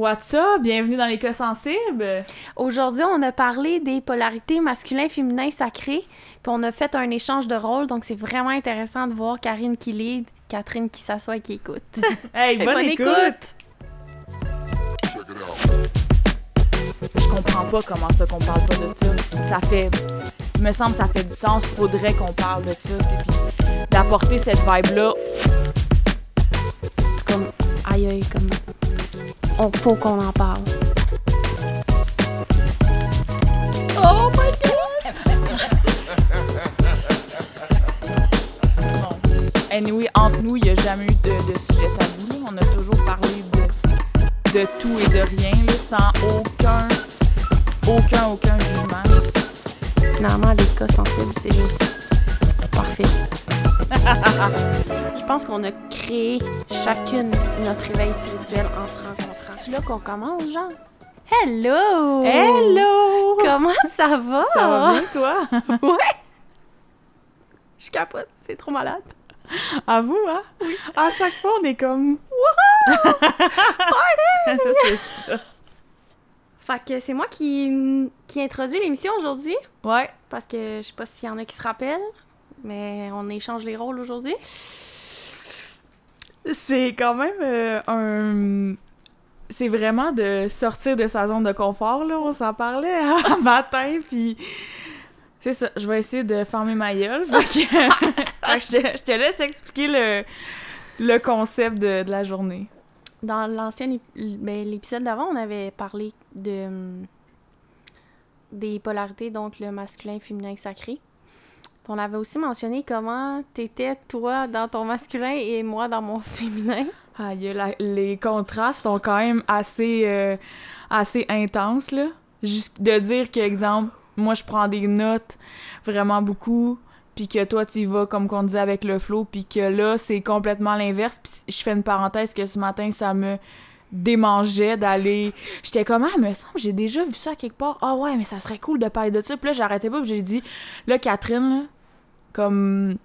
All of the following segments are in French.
What's up? Bienvenue dans les cas sensibles. Aujourd'hui, on a parlé des polarités masculin, féminin, sacré. Puis on a fait un échange de rôles, donc c'est vraiment intéressant de voir Karine qui lead, Catherine qui s'assoit et qui écoute. Hey, bonne, Bonne écoute. écoute! Je comprends pas comment ça qu'on parle pas de ça. Ça fait... Il me semble que ça fait du sens. Faudrait qu'on parle de ça, puis d'apporter cette vibe-là. Comme, aïe aïe, comme, on faut qu'on en parle. Oh my god! Anyway, entre nous, il n'y a jamais eu de, de sujet tabou. là. On a toujours parlé de, de tout et de rien, là, sans aucun, aucun, aucun jugement. Finalement, les cas sensibles, c'est juste parfait. Je pense qu'on a créé chacune notre réveil spirituel en se rencontrant. C'est là qu'on commence, Jean? Hello! Hello! Comment ça va? Ça va bien, toi? Ouais! Je capote, c'est trop malade. À vous, hein? À chaque fois, on est comme... c'est ça. Fait que c'est moi qui, qui introduis l'émission aujourd'hui, Ouais. parce que je sais pas s'il y en a qui se rappellent, mais on échange les rôles aujourd'hui? C'est quand même euh, un... C'est vraiment de sortir de sa zone de confort, là. On s'en parlait un matin, puis... C'est ça, je vais essayer de fermer ma gueule. Fait que, je, te, je te laisse expliquer le, le concept de, de la journée. Dans l'ancien ben, l'épisode d'avant, on avait parlé de hum, des polarités, donc le masculin, féminin, sacré. On avait aussi mentionné comment t'étais toi dans ton masculin et moi dans mon féminin. La- les contrastes sont quand même assez, euh, assez intenses, là. Juste de dire que, exemple, moi, je prends des notes vraiment beaucoup, puis que toi, tu y vas, comme qu'on disait, avec le flow, puis que là, c'est complètement l'inverse. Puis je fais une parenthèse que ce matin, ça me démangeait d'aller... J'étais comme, ah, me semble, j'ai déjà vu ça quelque part. Ah ouais, mais ça serait cool de parler de ça. Puis là, j'arrêtais pas, puis j'ai dit, là, Catherine, là, comme...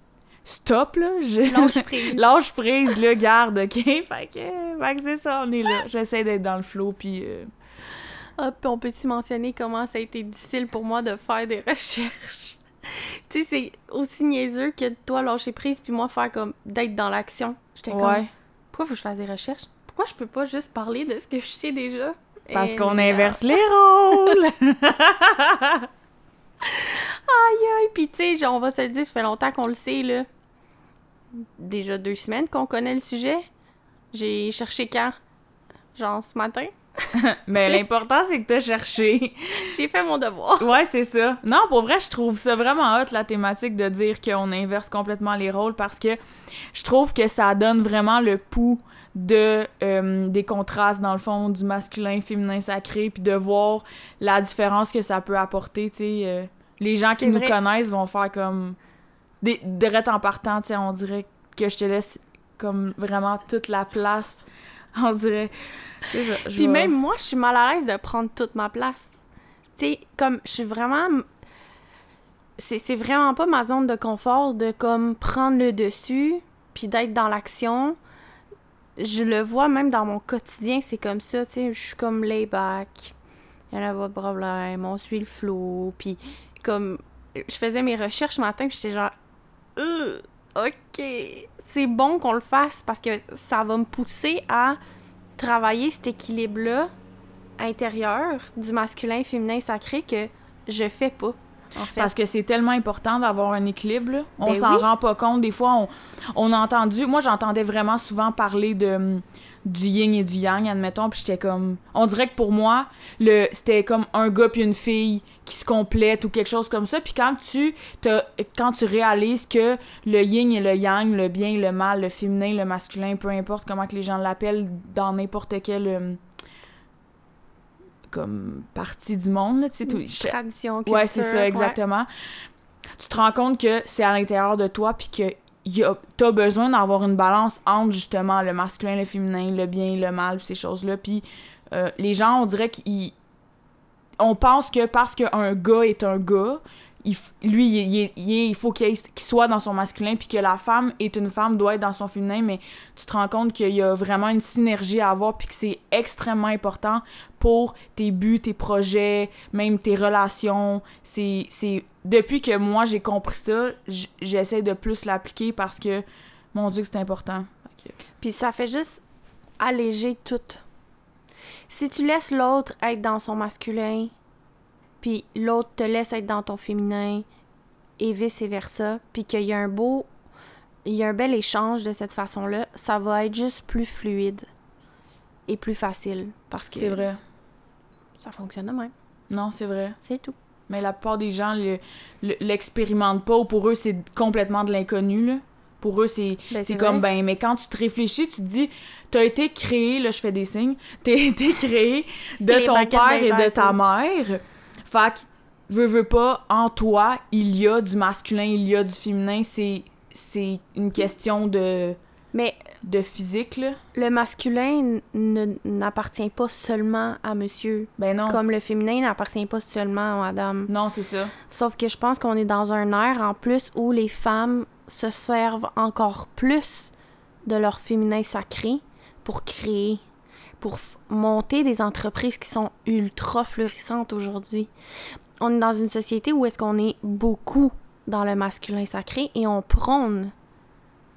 Stop, là. Je... Lâche prise. Lâche prise, là, garde, OK? Fait que, fait que c'est ça, on est là. J'essaie d'être dans le flow, puis... euh, Ah, puis on peut-tu mentionner comment ça a été difficile pour moi de faire des recherches? tu sais, c'est aussi niaiseux que toi lâcher prise puis moi faire comme d'être dans l'action. J'étais comme, Ouais, pourquoi faut que je fasse des recherches? Pourquoi je peux pas juste parler de ce que je sais déjà? parce Et qu'on inverse les rôles! Aïe, aïe, puis tu sais, on va se le dire, ça fait longtemps qu'on le sait, là. Déjà deux semaines qu'on connaît le sujet. J'ai cherché quand? Genre ce matin. Mais l'important, c'est que t'as cherché. J'ai fait mon devoir. Ouais, c'est ça. Non, pour vrai, je trouve ça vraiment hot, la thématique de dire qu'on inverse complètement les rôles, parce que je trouve que ça donne vraiment le pouls de euh, des contrastes dans le fond du masculin féminin sacré puis de voir la différence que ça peut apporter tu sais euh, les gens qui nous connaissent vont faire comme des direct en partant tu sais on dirait que je te laisse comme vraiment toute la place on dirait c'est ça, je Puis même moi, je suis mal à l'aise de prendre toute ma place. Tu sais, comme je suis vraiment. C'est c'est vraiment pas ma zone de confort de comme prendre le dessus puis d'être dans l'action. Je le vois même dans mon quotidien, c'est comme ça, tu sais, je suis comme lay back. Il y en a pas de problème, on suit le flow, puis comme je faisais mes recherches ce matin, puis j'étais genre Euh, OK, c'est bon qu'on le fasse parce que ça va me pousser à travailler cet équilibre-là intérieur du masculin féminin sacré que je fais pas. En fait. Parce que c'est tellement important d'avoir un équilibre. là. On Ben s'en oui. rend pas compte. Des fois, on, on a entendu. Moi, j'entendais vraiment souvent parler de du yin et du yang, admettons. Puis j'étais comme. On dirait que pour moi, le c'était comme un gars puis une fille qui se complètent ou quelque chose comme ça. Puis quand tu, t'as- quand tu réalises que le yin et le yang, le bien et le mal, le féminin, le masculin, peu importe comment que les gens l'appellent dans n'importe quel. Comme partie du monde, là, tu sais, tout- tradition, culture. Ouais, c'est ça, ouais. exactement. Tu te rends compte que c'est à l'intérieur de toi, puis que t'as besoin d'avoir une balance entre justement le masculin, le féminin, le bien, le mal, ces choses-là. Puis euh, les gens, on dirait qu'ils. On pense que parce qu'un gars est un gars, lui, il, il- il- faut qu'il soit dans son masculin, puis que la femme est une femme, doit être dans son féminin, mais tu te rends compte qu'il y a vraiment une synergie à avoir, puis que c'est extrêmement important pour tes buts, tes projets, même tes relations. C'est. Depuis que moi, j'ai compris ça, j'essaie de plus l'appliquer parce que, mon Dieu, que c'est important. Puis ça fait juste alléger tout. Si tu laisses l'autre être dans son masculin, puis l'autre te laisse être dans ton féminin, et vice-versa, puis qu'il y a un beau... Il y a un bel échange de cette façon-là, ça va être juste plus fluide et plus facile. Parce que C'est vrai. ça fonctionne de même. Non, c'est vrai. C'est tout. Mais la plupart des gens le- le- l'expérimentent pas ou pour eux, c'est complètement de l'inconnu, là. Pour eux, c'est Ben, comme, ben, mais quand tu te réfléchis, tu te dis, t'as été créé, là, je fais des signes, t'as été créé de ton père et de ta mère. Fait que, veux, veux pas, en toi, il y a du masculin, il y a du féminin, c'est c'est une question de, Mais de physique, là. le masculin ne- n'appartient pas seulement à monsieur, Ben non. comme le féminin n'appartient pas seulement à madame. Non, c'est ça. Sauf que je pense qu'on est dans un air en plus où les femmes se servent encore plus de leur féminin sacré pour créer, pour monter des entreprises qui sont ultra fleurissantes aujourd'hui. On est dans une société où est-ce qu'on est beaucoup dans le masculin sacré et on prône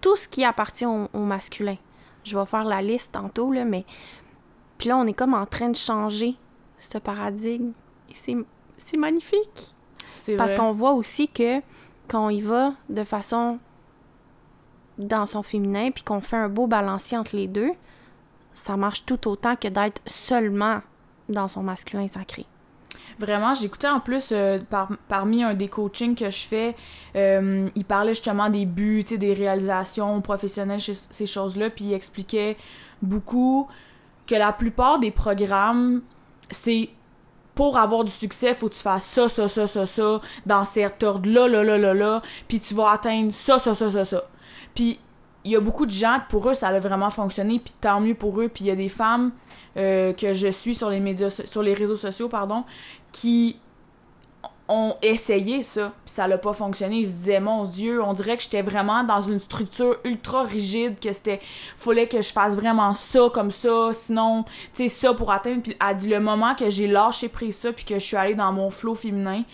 tout ce qui appartient au, au masculin. Je vais faire la liste tantôt, là, mais... Puis là, on est comme en train de changer ce paradigme. Et c'est, magnifique. Parce qu'on voit aussi que quand on y va de façon dans son féminin, puis qu'on fait un beau balancier entre les deux, ça marche tout autant que d'être seulement dans son masculin sacré. Vraiment, j'écoutais en plus, euh, par- parmi un des coachings que je fais, euh, il parlait justement des buts, des réalisations professionnelles, ces choses-là, puis il expliquait beaucoup que la plupart des programmes, c'est pour avoir du succès, faut que tu fasses ça, ça, ça, ça, ça, dans cet ordre-là, là, là, là, là, puis tu vas atteindre ça, ça, ça, ça, ça. Puis il y a beaucoup de gens que pour eux, ça a vraiment fonctionné, puis tant mieux pour eux. Puis il y a des femmes euh, que je suis sur les médias, sur les réseaux sociaux, pardon, qui ont essayé ça, puis ça n'a pas fonctionné. Ils se disaient, mon Dieu, on dirait que j'étais vraiment dans une structure ultra rigide, que c'était, fallait que je fasse vraiment ça comme ça, sinon, tu sais, ça pour atteindre. Puis elle dit, le moment que j'ai lâché prise ça, puis que je suis allée dans mon flow féminin,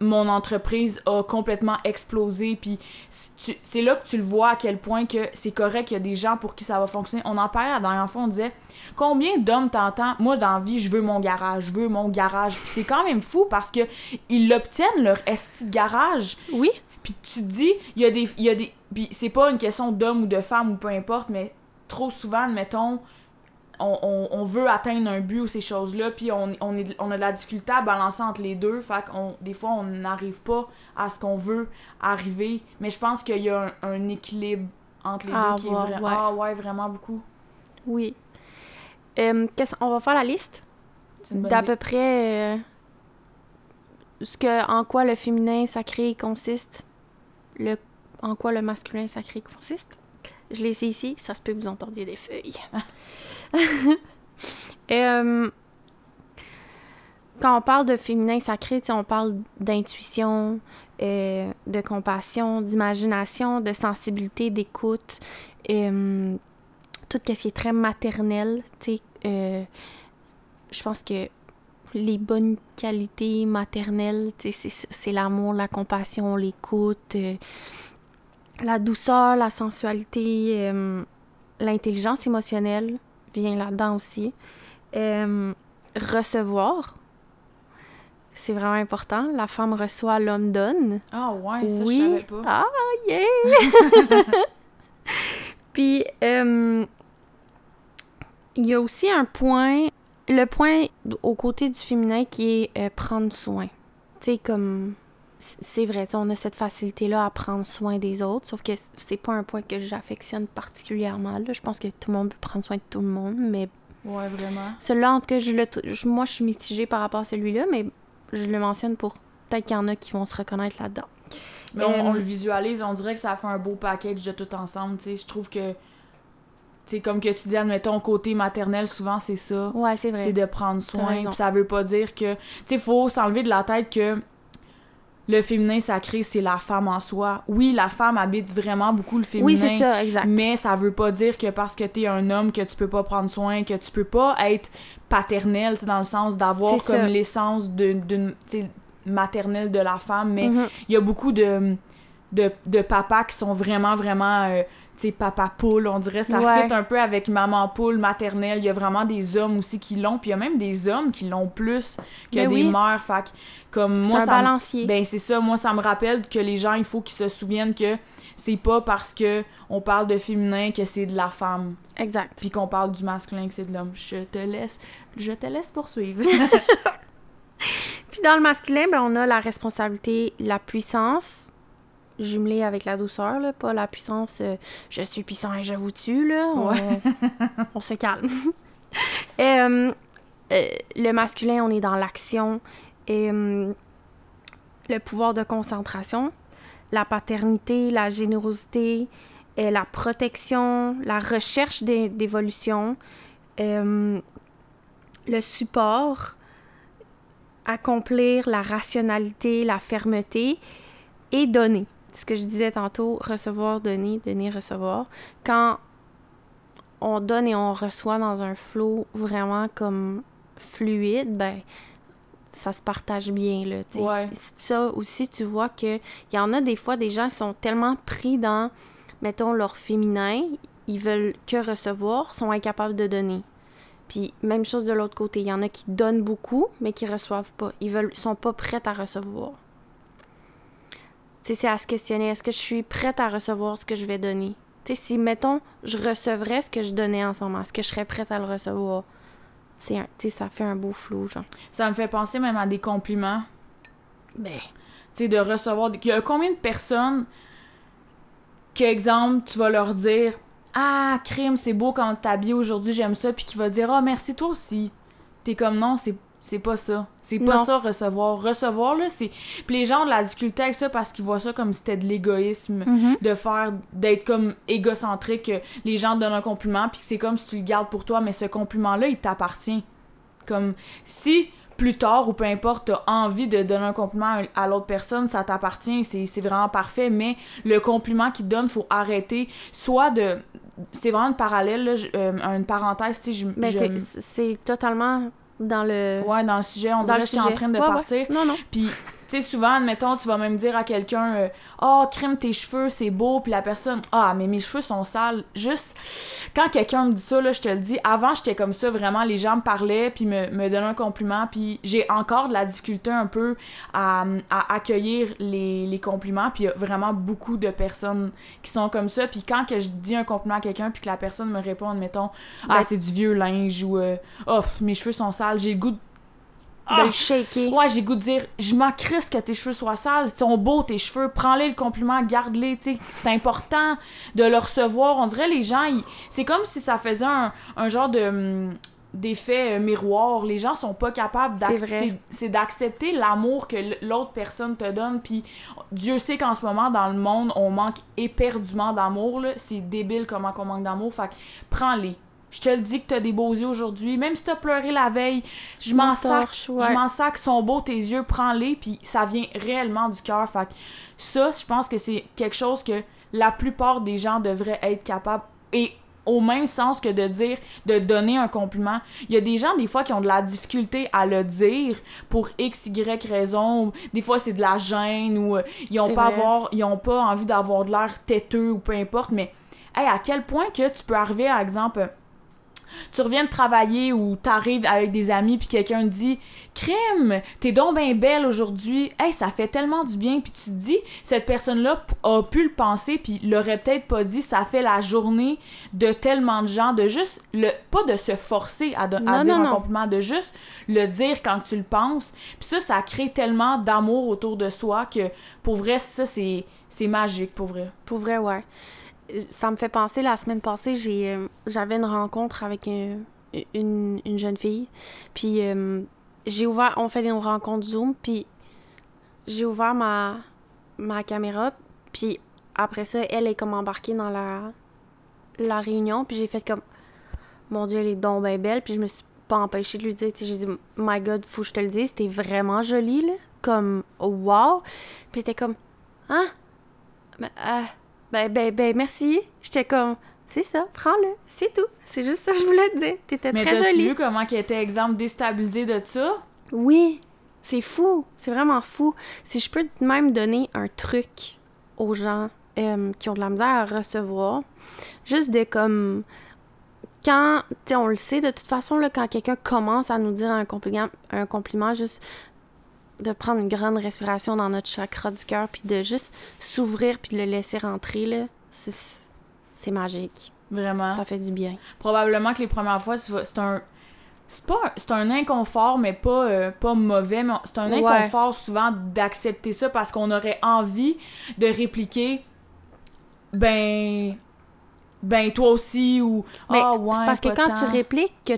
mon entreprise a complètement explosé puis c'est là que tu le vois à quel point que c'est correct qu'il y a des gens pour qui ça va fonctionner. On en parlait la dernière fois on disait combien d'hommes t'entends? Moi dans la vie je veux mon garage je veux mon garage. C'est quand même fou parce que ils l'obtiennent leur esti de garage. Oui, puis tu te dis il y a des il y a des puis c'est pas une question d'homme ou de femme ou peu importe mais trop souvent mettons on, on, on veut atteindre un but ou ces choses-là, puis on, on, est, on a de la difficulté à balancer entre les deux. Fait qu'on, des fois, on n'arrive pas à ce qu'on veut arriver. Mais je pense qu'il y a un, un équilibre entre les Ah, deux qui ouais, est vraiment. ouais. Ah ouais, vraiment beaucoup. oui. Euh, qu'est-ce- on va faire la liste d'à peu près euh, ce que, en quoi le féminin sacré consiste, le, en quoi le masculin sacré consiste? Je l'ai ici, ici, ça se peut que vous entendiez des feuilles. Euh, quand on parle de féminin sacré, on parle d'intuition, euh, de compassion, d'imagination, de sensibilité, d'écoute, euh, tout ce qui est très maternel, je pense que les bonnes qualités maternelles, c'est- l'amour, la compassion, l'écoute, la douceur, la sensualité, euh, l'intelligence émotionnelle vient là-dedans aussi. Euh, recevoir, c'est vraiment important. La femme reçoit, l'homme donne. Ah ouais, ça, Oui. je savais pas. Ah, yeah! Puis, euh, il y a aussi un point, le point au côté du féminin qui est prendre soin. Tu sais, comme, c'est vrai, tu sais, on a cette facilité-là à prendre soin des autres, sauf que c'est pas un point que j'affectionne particulièrement. Là. Je pense que tout le monde peut prendre soin de tout le monde, mais Ouais, vraiment. celui-là, en tout cas, je le, je- moi, je suis mitigée par rapport à celui-là, mais je le mentionne pour peut-être qu'il y en a qui vont se reconnaître là-dedans. Mais on, on Euh, le visualise, on dirait que ça fait un beau package de tout ensemble, tu sais. Je trouve que, comme que tu dis, admettons, côté maternel, souvent, c'est ça. Ouais, c'est vrai. c'est de prendre soin. ça veut pas dire que. Tu sais, faut s'enlever de la tête que le féminin sacré, c'est la femme en soi. Oui, la femme habite vraiment beaucoup le féminin. Oui, c'est ça, exact. Mais ça veut pas dire que parce que t'es un homme que tu peux pas prendre soin, que tu peux pas être paternel, dans le sens d'avoir comme l'essence d'une maternelle de la femme. Mais Mhm. il y a beaucoup de, de, de papas qui sont vraiment, vraiment, euh, tu sais, papa poule, on dirait. Ça Ouais. fit un peu avec maman poule maternelle. Il y a vraiment des hommes aussi qui l'ont. Puis il y a même des hommes qui l'ont plus que Ben des oui. mères. Fait que, comme C'est moi, un ça balancier. ben c'est ça, moi ça me rappelle que les gens, il faut qu'ils se souviennent que c'est pas parce que on parle de féminin que c'est de la femme, Exact. puis qu'on parle du masculin que c'est de l'homme. Je te laisse, je te laisse poursuivre. Puis dans le masculin, ben, on a la responsabilité, la puissance, jumelée avec la douceur, là, pas la puissance euh, je suis puissant et je vous tue, là. On, Ouais. on se calme. Euh, euh, le masculin, on est dans l'action et le pouvoir de concentration, la paternité, la générosité, la protection, la recherche d'é- d'évolution, le support, accomplir la rationalité, la fermeté et donner. Ce que je disais tantôt, recevoir, donner, donner, recevoir. Quand on donne et on reçoit dans un flot vraiment comme fluide, ben ça se partage bien là. Ouais. Ça aussi, tu vois que il y en a des fois des gens sont tellement pris dans, mettons leur féminin, ils veulent que recevoir, sont incapables de donner. Puis même chose de l'autre côté, il y en a qui donnent beaucoup mais qui reçoivent pas. Ils veulent, sont pas prêts à recevoir. Tu sais, c'est à se questionner. Est-ce que je suis prête à recevoir ce que je vais donner? Tu sais, si, mettons, je recevrais ce que je donnais en ce moment, est-ce que je serais prête à le recevoir? C'est un- Tu sais, ça fait un beau flou, genre. ça me fait penser même à des compliments, Ben, tu sais, de recevoir. Il y a combien de personnes que, exemple, tu vas leur dire Ah, crime, c'est beau quand t'es habillé aujourd'hui, j'aime ça, puis qui va dire Ah, merci, toi aussi. T'es comme non, c'est. C'est pas ça. C'est pas Non. ça, recevoir. Recevoir, là, c'est. Puis les gens ont de la difficulté avec ça parce qu'ils voient ça comme si c'était de l'égoïsme. Mhm. de faire d'être comme égocentrique que les gens te donnent un compliment puis que c'est comme si tu le gardes pour toi mais ce compliment là il t'appartient comme si plus tard ou peu importe t'as envie de donner un compliment à, l'autre personne ça t'appartient c'est vraiment parfait mais le compliment qu'il te donne faut arrêter soit de c'est vraiment une parallèle là, je- euh, une parenthèse tu sais je, Mais je- Ben, c'est- c'est totalement dans le. ouais dans le sujet on dans dirait que j'étais en sujet. train de Ouais, ouais. partir Non, non. puis, tu sais, souvent, admettons, tu vas même dire à quelqu'un euh, Oh, crème tes cheveux, c'est beau. Puis la personne Ah, mais mes cheveux sont sales. Juste, quand quelqu'un me dit ça, là, je te le dis, avant, j'étais comme ça, vraiment, les gens me parlaient, puis me, me donnaient un compliment. Puis j'ai encore de la difficulté un peu à, à accueillir les, les compliments. Puis il y a vraiment beaucoup de personnes qui sont comme ça. Puis quand que je dis un compliment à quelqu'un, puis que la personne me répond, admettons Ah, c'est du vieux linge ou euh, Oh, mes cheveux sont sales, j'ai le goût de. De Ah! le shaker. Ouais, j'ai goût de dire, je m'en crisse que tes cheveux soient sales, ils sont beaux tes cheveux, prends-les le compliment, garde-les, tu sais, c'est important de le recevoir. On dirait les gens, ils- c'est comme si ça faisait un, un genre de hum, d'effet euh, miroir. Les gens sont pas capables C'est d'ac- vrai. c'est- d'accepter l'amour que l'autre personne te donne. Puis Dieu sait qu'en ce moment dans le monde, on manque éperdument d'amour. là. C'est débile comment on manque d'amour. Fait prends-les. Je te le dis que t'as des beaux yeux aujourd'hui. Même si t'as pleuré la veille, je m'en sac. ouais. Je m'en sac, sont beaux tes yeux, prends-les, puis ça vient réellement du cœur. Fait ça, je pense que c'est quelque chose que la plupart des gens devraient être capables. Et au même sens que de dire, de donner un compliment. Il y a des gens, des fois, qui ont de la difficulté à le dire pour X, Y raison. Des fois, c'est de la gêne ou euh, ils ont pas vrai. avoir, ils ont pas envie d'avoir de l'air têteux ou peu importe. Mais, hey, à quel point que tu peux arriver, par exemple, tu reviens de travailler ou t'arrives avec des amis puis quelqu'un te dit crime t'es donc bien belle aujourd'hui hey ça fait tellement du bien puis tu te dis cette personne là a pu le penser puis l'aurait peut-être pas dit ça fait la journée de tellement de gens de juste le pas de se forcer à, de- à Non, dire non, un non. compliment de juste le dire quand tu le penses puis ça ça crée tellement d'amour autour de soi que pour vrai ça c'est c'est magique pour vrai Pour vrai, ouais. Ça me fait penser, la semaine passée, j'ai, euh, j'avais une rencontre avec un- une, une jeune fille. Puis euh, j'ai ouvert, on fait une rencontre Zoom, puis j'ai ouvert ma, ma caméra, puis après ça, elle est comme embarquée dans la, la réunion, puis j'ai fait comme, mon Dieu, elle est donc bien belle, puis je me suis pas empêchée de lui dire, j'ai dit, my God, faut que je te le dise, c'était vraiment joli, là. comme wow. Puis elle était comme Hein? Ben, euh, ben, ben, ben, merci. J'étais comme C'est ça, prends-le, c'est tout. C'est juste ça que je voulais te dire. T'étais Mais très jolie. vu comment qu'elle était, exemple, déstabilisée de ça? Oui, c'est fou. C'est vraiment fou. Si je peux même donner un truc aux gens euh, qui ont de la misère à recevoir, juste de comme. Quand, tu on le sait de toute façon, là, quand quelqu'un commence à nous dire un compliment, un compliment, juste de prendre une grande respiration dans notre chakra du cœur, puis de juste s'ouvrir, puis de le laisser rentrer, là, c'est, magique. Vraiment. Ça fait du bien. Probablement que les premières fois, c'est un. C'est pas un, c'est un inconfort, mais pas, euh, pas mauvais, mais c'est un Ouais. inconfort souvent d'accepter ça parce qu'on aurait envie de répliquer ben ben toi aussi ou ah ouais c'est parce que quand tu répliques que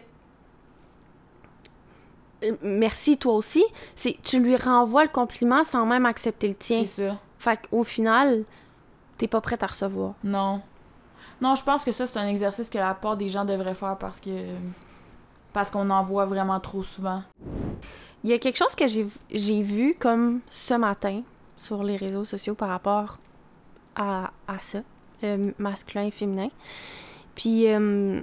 merci toi aussi, c'est tu lui renvoies le compliment sans même accepter le tien. c'est ça Fait qu'au final, t'es pas prête à recevoir. non non je pense que ça c'est un exercice que la part des gens devraient faire parce que parce qu'on en voit vraiment trop souvent Il y a quelque chose que j'ai j'ai vu comme ce matin sur les réseaux sociaux par rapport à, à ça, le masculin et féminin. Puis, euh,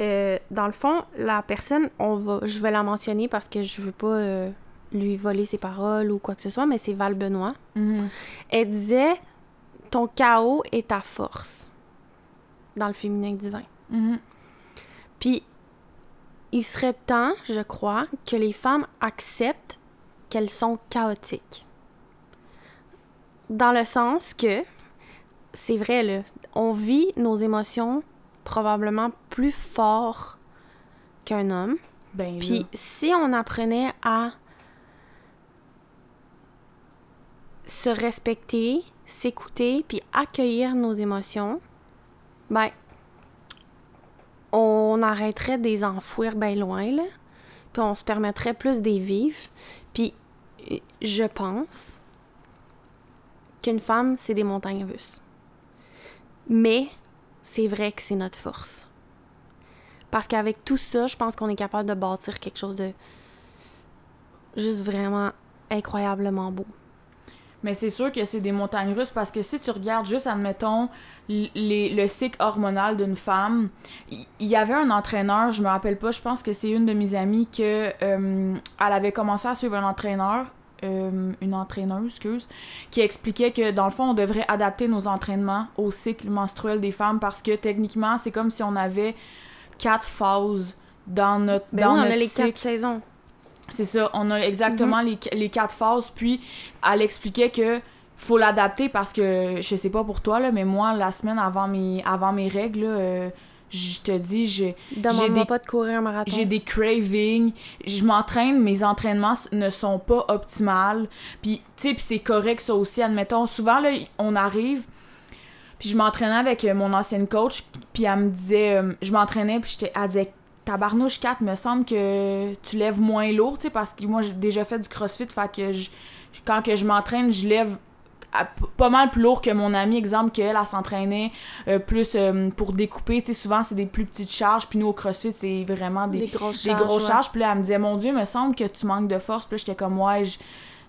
euh, dans le fond, la personne, on va, je vais la mentionner parce que je veux pas euh, lui voler ses paroles ou quoi que ce soit, mais c'est Val Benoît. Mhm. Elle disait Ton chaos est ta force dans le féminin divin. Mhm. Puis, il serait temps, je crois, que les femmes acceptent qu'elles sont chaotiques. Dans le sens que, c'est vrai, là, on vit nos émotions probablement plus fort qu'un homme. ben Puis si on apprenait à se respecter, s'écouter, puis accueillir nos émotions, ben, on arrêterait de les enfouir bien loin, là. Puis on se permettrait plus d'y vivre. Puis euh, je pense qu'une femme, c'est des montagnes russes. Mais c'est vrai que c'est notre force. Parce qu'avec tout ça, je pense qu'on est capable de bâtir quelque chose de juste vraiment incroyablement beau. Mais c'est sûr que c'est des montagnes russes parce que si tu regardes juste, admettons, le cycle hormonal d'une femme, il il y, avait un entraîneur, je me rappelle pas, je pense que c'est une de mes amies que euh, elle avait commencé à suivre un entraîneur, euh, une entraîneuse, excuse, qui expliquait que dans le fond, on devrait adapter nos entraînements au cycle menstruel des femmes parce que techniquement, c'est comme si on avait quatre phases dans notre, Ben dans oui, on a les cycle. quatre saisons. C'est ça, on a exactement les, les quatre phases, puis elle expliquait que faut l'adapter parce que, je sais pas pour toi, là, mais moi, la semaine avant mes, avant mes règles, là, euh, je te dis, j'ai des- pas de courir un marathon. j'ai des cravings, je m'entraîne, mes entraînements ne sont pas optimales, puis tu sais, c'est correct ça aussi, admettons, souvent, là, on arrive, puis je m'entraînais avec euh, mon ancienne coach, puis elle me disait, euh, je m'entraînais, puis j'étais, elle disait, tabarnouche 4, me semble que tu lèves moins lourd, tu sais, parce que moi, j'ai déjà fait du crossfit, fait que je- quand que je m'entraîne, je lève à- pas mal plus lourd que mon amie, exemple, qu'elle, elle s'entraînait euh, plus euh, pour découper, tu sais, souvent, c'est des plus petites charges, puis nous, au crossfit, c'est vraiment des, des grosses des charges. grosses ouais. charges. Puis là, elle me disait, mon Dieu, me semble que tu manques de force. Puis là, j'étais comme, ouais, je,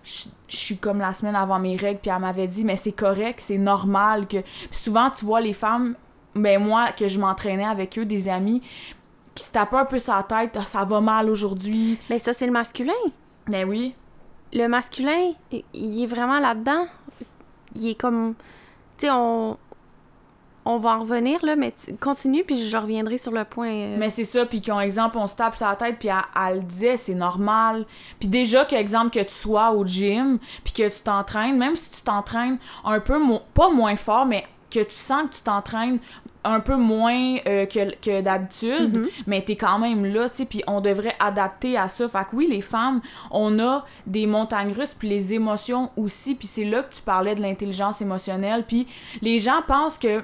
je, suis comme la semaine avant mes règles. Puis elle m'avait dit, mais c'est correct, c'est normal. que Puis souvent, tu vois les femmes, ben moi, que je m'entraînais avec eux, des amis, qui se tapaient un peu sa tête, Ah, ça va mal aujourd'hui. Mais ça, c'est le masculin. Ben oui. Le masculin, il- il est vraiment là-dedans. Il est comme... Tu sais, on... On va en revenir, là, mais continue, puis je reviendrai sur le point. euh, Mais c'est ça, puis qu'on, exemple, on se tape sa tête, puis elle, elle c'est normal. Puis déjà, que, exemple, que tu sois au gym, puis que tu t'entraînes, même si tu t'entraînes un peu, mo- pas moins fort, mais que tu sens que tu t'entraînes un peu moins euh, que, que d'habitude, Mhm. mais t'es quand même là, tu sais, puis on devrait adapter à ça. Fait que oui, les femmes, on a des montagnes russes, puis les émotions aussi, puis c'est là que tu parlais de l'intelligence émotionnelle, puis les gens pensent que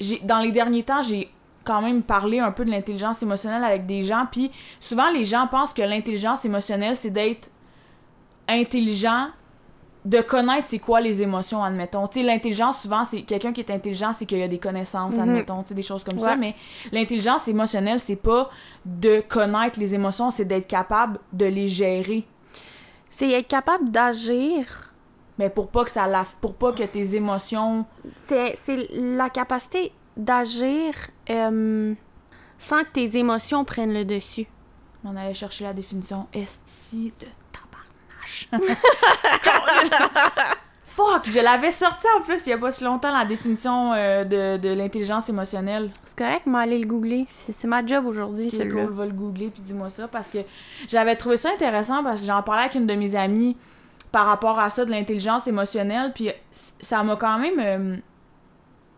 j'ai dans les derniers temps, j'ai quand même parlé un peu de l'intelligence émotionnelle avec des gens, puis souvent les gens pensent que l'intelligence émotionnelle, c'est d'être intelligent de connaître c'est quoi les émotions, admettons. Tu sais, l'intelligence, souvent, c'est quelqu'un qui est intelligent, c'est qu'il y a des connaissances, Mhm. admettons, tu sais, des choses comme ça. Mais l'intelligence émotionnelle, c'est pas de connaître les émotions, c'est d'être capable de les gérer. C'est être capable d'agir. Mais pour pas que ça lave, pour pas que tes émotions. C'est c'est la capacité d'agir euh, sans que tes émotions prennent le dessus. On allait chercher la définition esti de Fuck, je l'avais sorti en plus il y a pas si longtemps la définition euh, de, de l'intelligence émotionnelle. C'est correct, mais le googler. C'est ma job aujourd'hui, C'est celui-là. cool, va le googler puis dis-moi ça parce que j'avais trouvé ça intéressant parce que j'en parlais avec une de mes amies par rapport à ça de l'intelligence émotionnelle puis ça m'a quand même euh,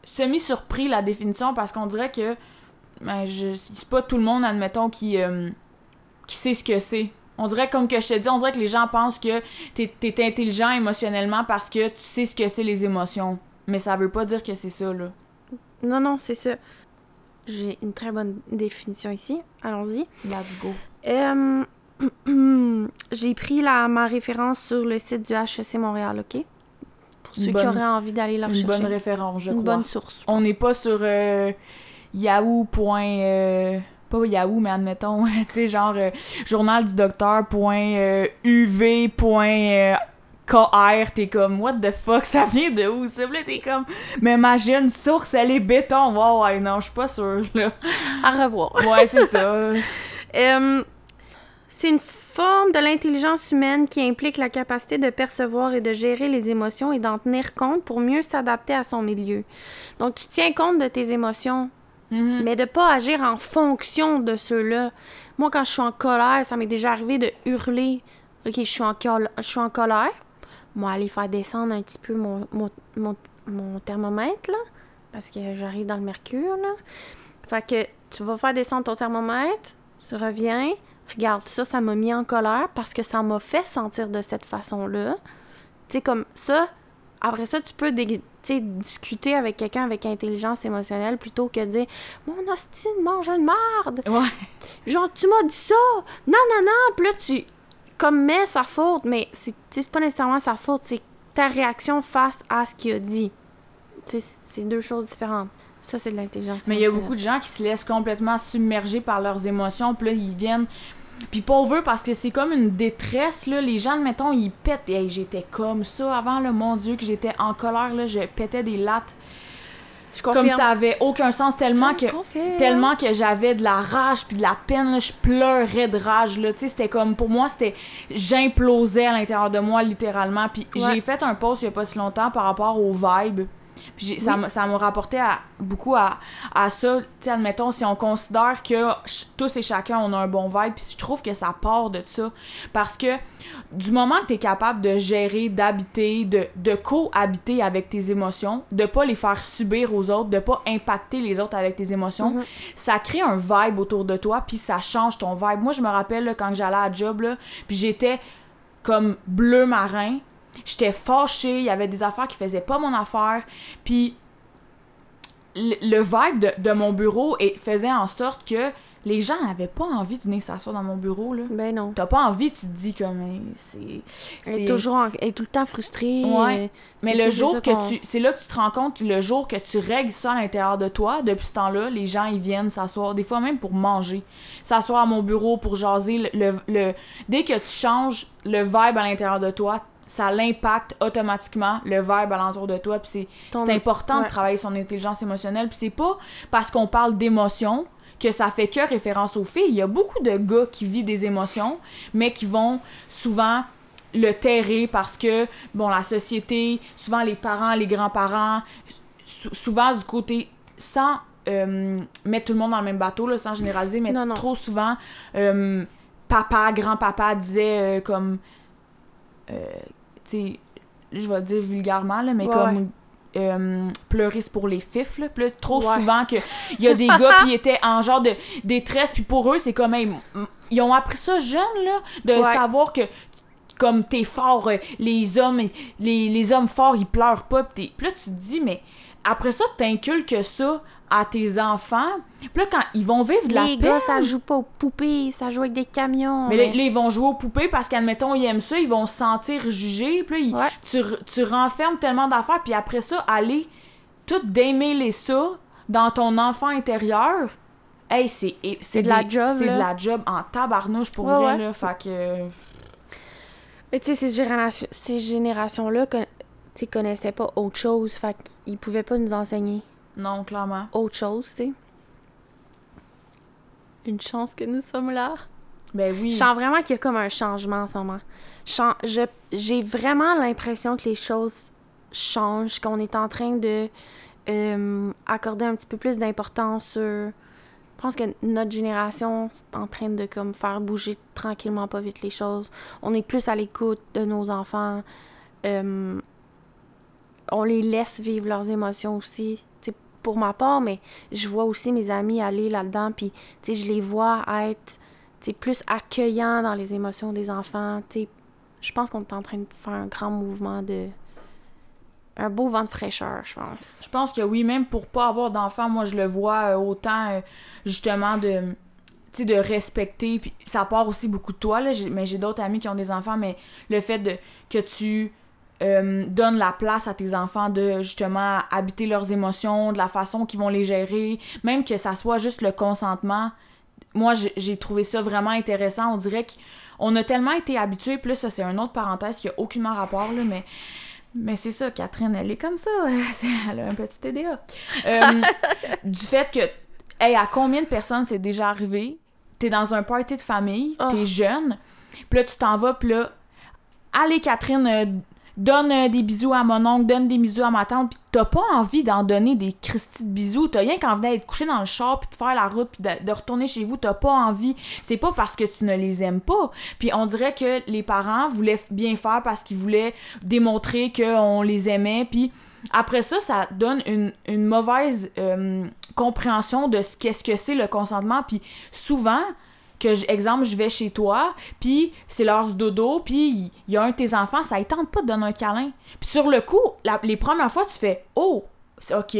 semi surpris la définition parce qu'on dirait que ben, je c'est pas tout le monde admettons qui euh, qui sait ce que c'est. On dirait comme que je te dis, on dirait que les gens pensent que t'es es intelligent émotionnellement parce que tu sais ce que c'est les émotions. Mais ça veut pas dire que c'est ça là. Non, non, c'est ça. J'ai une très bonne définition ici. Allons-y. Let's go. Euh, J'ai pris la, ma référence sur le site du HEC Montréal, OK? Pour Une ceux bonne- qui auraient envie d'aller la Une rechercher. bonne référence, je Une crois. bonne source. On n'est pas sur euh, Yahoo. euh, pas Yahoo, mais admettons, tu sais, genre euh, journal du docteur. point, euh, UV. point, euh, KR, t'es comme, what the fuck, ça vient de où? Ça, là, t'es comme, mais ma jeune source, elle est béton. Ouais, ouais, non, je suis pas sûre, là. À revoir. Ouais, c'est ça. Euh, c'est une forme de l'intelligence humaine qui implique la capacité de percevoir et de gérer les émotions et d'en tenir compte pour mieux s'adapter à son milieu. Donc, tu tiens compte de tes émotions, Mhm. mais de pas agir en fonction de ceux-là. Moi, quand je suis en colère, ça m'est déjà arrivé de hurler. Ok, je suis en, col- je suis en colère. Moi, aller faire descendre un petit peu mon, mon thermomètre, là, parce que j'arrive dans le mercure, là. Fait que tu vas faire descendre ton thermomètre, tu reviens, regarde, ça, ça m'a mis en colère parce que ça m'a fait sentir de cette façon-là. Tu sais, comme ça, après ça, tu peux discuter avec quelqu'un avec intelligence émotionnelle plutôt que de dire Mon hostie mange une merde! Ouais. Genre, tu m'as dit ça! Non, non, non! Puis là, tu. Comme, sa faute, mais c'est pas nécessairement sa faute, c'est ta réaction face à ce qu'il a dit. C'est deux choses différentes. Ça, c'est de l'intelligence Mais il y a beaucoup de gens qui se laissent complètement submerger par leurs émotions, puis là, ils viennent. Puis pauvre parce que c'est comme une détresse, là. Les gens, mettons, ils pètent. Hey, j'étais comme ça avant, là, mon Dieu, que j'étais en colère, là. Je pétais des lattes. Je Comme ça avait aucun sens, tellement Je que. confirme. Tellement que j'avais de la rage puis de la peine, là, je pleurais de rage, là, tu sais, c'était comme, pour moi, c'était, j'implosais à l'intérieur de moi, littéralement, puis Ouais. j'ai fait un post il y a pas si longtemps par rapport aux vibes, puis ça Oui. m'a- ça m'a rapporté à, beaucoup à, à ça, tu sais, admettons, si on considère que tous et chacun, on a un bon vibe, puis je trouve que ça part de ça, parce que du moment que tu es capable de gérer, d'habiter, de, de cohabiter avec tes émotions, de pas les faire subir aux autres, de pas impacter les autres avec tes émotions, Mhm. ça crée un vibe autour de toi, puis ça change ton vibe. Moi, je me rappelle là, quand j'allais à job, là, puis j'étais comme bleu marin, j'étais fâchée, il y avait des affaires qui faisaient pas mon affaire, puis le, vibe de, de mon bureau et faisait en sorte que les gens n'avaient pas envie de venir s'asseoir dans mon bureau, là. Ben non. T'as pas envie, tu te dis comme hey, c'est Elle est toujours en- elle est tout le temps frustrée. Ouais. euh, mais le jour que tu c'est là que tu te rends compte le jour que tu règles ça à l'intérieur de toi depuis ce temps-là les gens ils viennent s'asseoir des fois même pour manger s'asseoir à mon bureau pour jaser le, le, le- dès que tu changes le vibe à l'intérieur de toi ça l'impacte automatiquement le vibe alentour de toi puis c'est important de travailler son intelligence émotionnelle puis c'est pas parce qu'on parle d'émotions que ça fait que référence aux filles. Il y a beaucoup de gars qui vivent des émotions, mais qui vont souvent le terrer parce que, bon, la société, souvent les parents, les grands-parents, sou- souvent du côté, sans euh, mettre tout le monde dans le même bateau, là, sans généraliser, mais Non, non. trop souvent, euh, papa, grand-papa disait euh, comme, tu je vais dire vulgairement, là, mais Ouais, comme... ouais. euh, pleurer pour les fifs là. Là, trop Ouais. souvent que il y a des gars qui étaient en genre de détresse puis pour eux c'est comme hey, ils ont appris ça jeune là de savoir que comme t'es fort euh, les hommes les, les hommes forts ils pleurent pas pis là tu te dis mais après ça t'inculques ça à tes enfants. Puis là, quand ils vont vivre de la Les peine... gars, ça joue pas aux poupées, ça joue avec des camions. Mais là, là, ils vont jouer aux poupées parce qu'admettons, ils aiment ça, ils vont se sentir jugés. Puis là, ils- Ouais. tu, tu renfermes tellement d'affaires. Puis après ça, aller tout démêler ça dans ton enfant intérieur. Hey, c'est de la job, C'est de la job en tabarnouche pour Ouais, vrai, ouais. là. Fait que. Mais tu sais, ces, ces générations-là tu connaissaient pas autre chose, fait qu'ils pouvaient pas nous enseigner Non, clairement. autre chose, tu sais. Une chance que nous sommes là. Ben oui. Je sens vraiment qu'il y a comme un changement en ce moment. Je J'ai vraiment l'impression que les choses changent, qu'on est en train de euh, accorder un petit peu plus d'importance sur... Je pense que notre génération est en train de comme faire bouger tranquillement pas vite les choses. On est plus à l'écoute de nos enfants. Euh, on les laisse vivre leurs émotions aussi. Tu sais, pour ma part, mais je vois aussi mes amis aller là-dedans, puis je les vois être plus accueillants dans les émotions des enfants. Je pense qu'on est en train de faire un grand mouvement de. Un beau vent de fraîcheur, je pense. Je pense que oui, même pour pas avoir d'enfants, moi je le vois euh, autant euh, justement de de respecter puis ça part aussi beaucoup de toi là, mais j'ai d'autres amis qui ont des enfants mais le fait de que tu euh, donnes la place à tes enfants de justement habiter leurs émotions, de la façon qu'ils vont les gérer, même que ça soit juste le consentement. Moi, j'ai- trouvé ça vraiment intéressant. On dirait qu'on a tellement été habitués, plus ça, c'est une autre parenthèse qui a aucunement rapport, là, mais mais c'est ça, Catherine, elle est comme ça. Elle a un petit TDA. Euh, du fait que, hey, à combien de personnes c'est déjà arrivé? T'es dans un party de famille, Oh. t'es jeune, puis là, tu t'en vas, puis là, allez, Catherine, euh, donne euh, des bisous à mon oncle, donne des bisous à ma tante, puis t'as pas envie d'en donner des Christy de bisous. T'as rien qu'envie d'être couché dans le char, puis de faire la route, puis de, retourner chez vous, t'as pas envie. C'est pas parce que tu ne les aimes pas. Puis on dirait que les parents voulaient bien faire parce qu'ils voulaient démontrer qu'on les aimait, puis après ça, ça donne une, une mauvaise euh, compréhension de ce qu'est-ce que c'est le consentement, puis souvent que, exemple, je vais chez toi, puis c'est l'heure du dodo, puis il y a un de tes enfants, ça ne tente pas de donner un câlin. Puis sur le coup, la- les premières fois, tu fais « Oh, c'est OK »,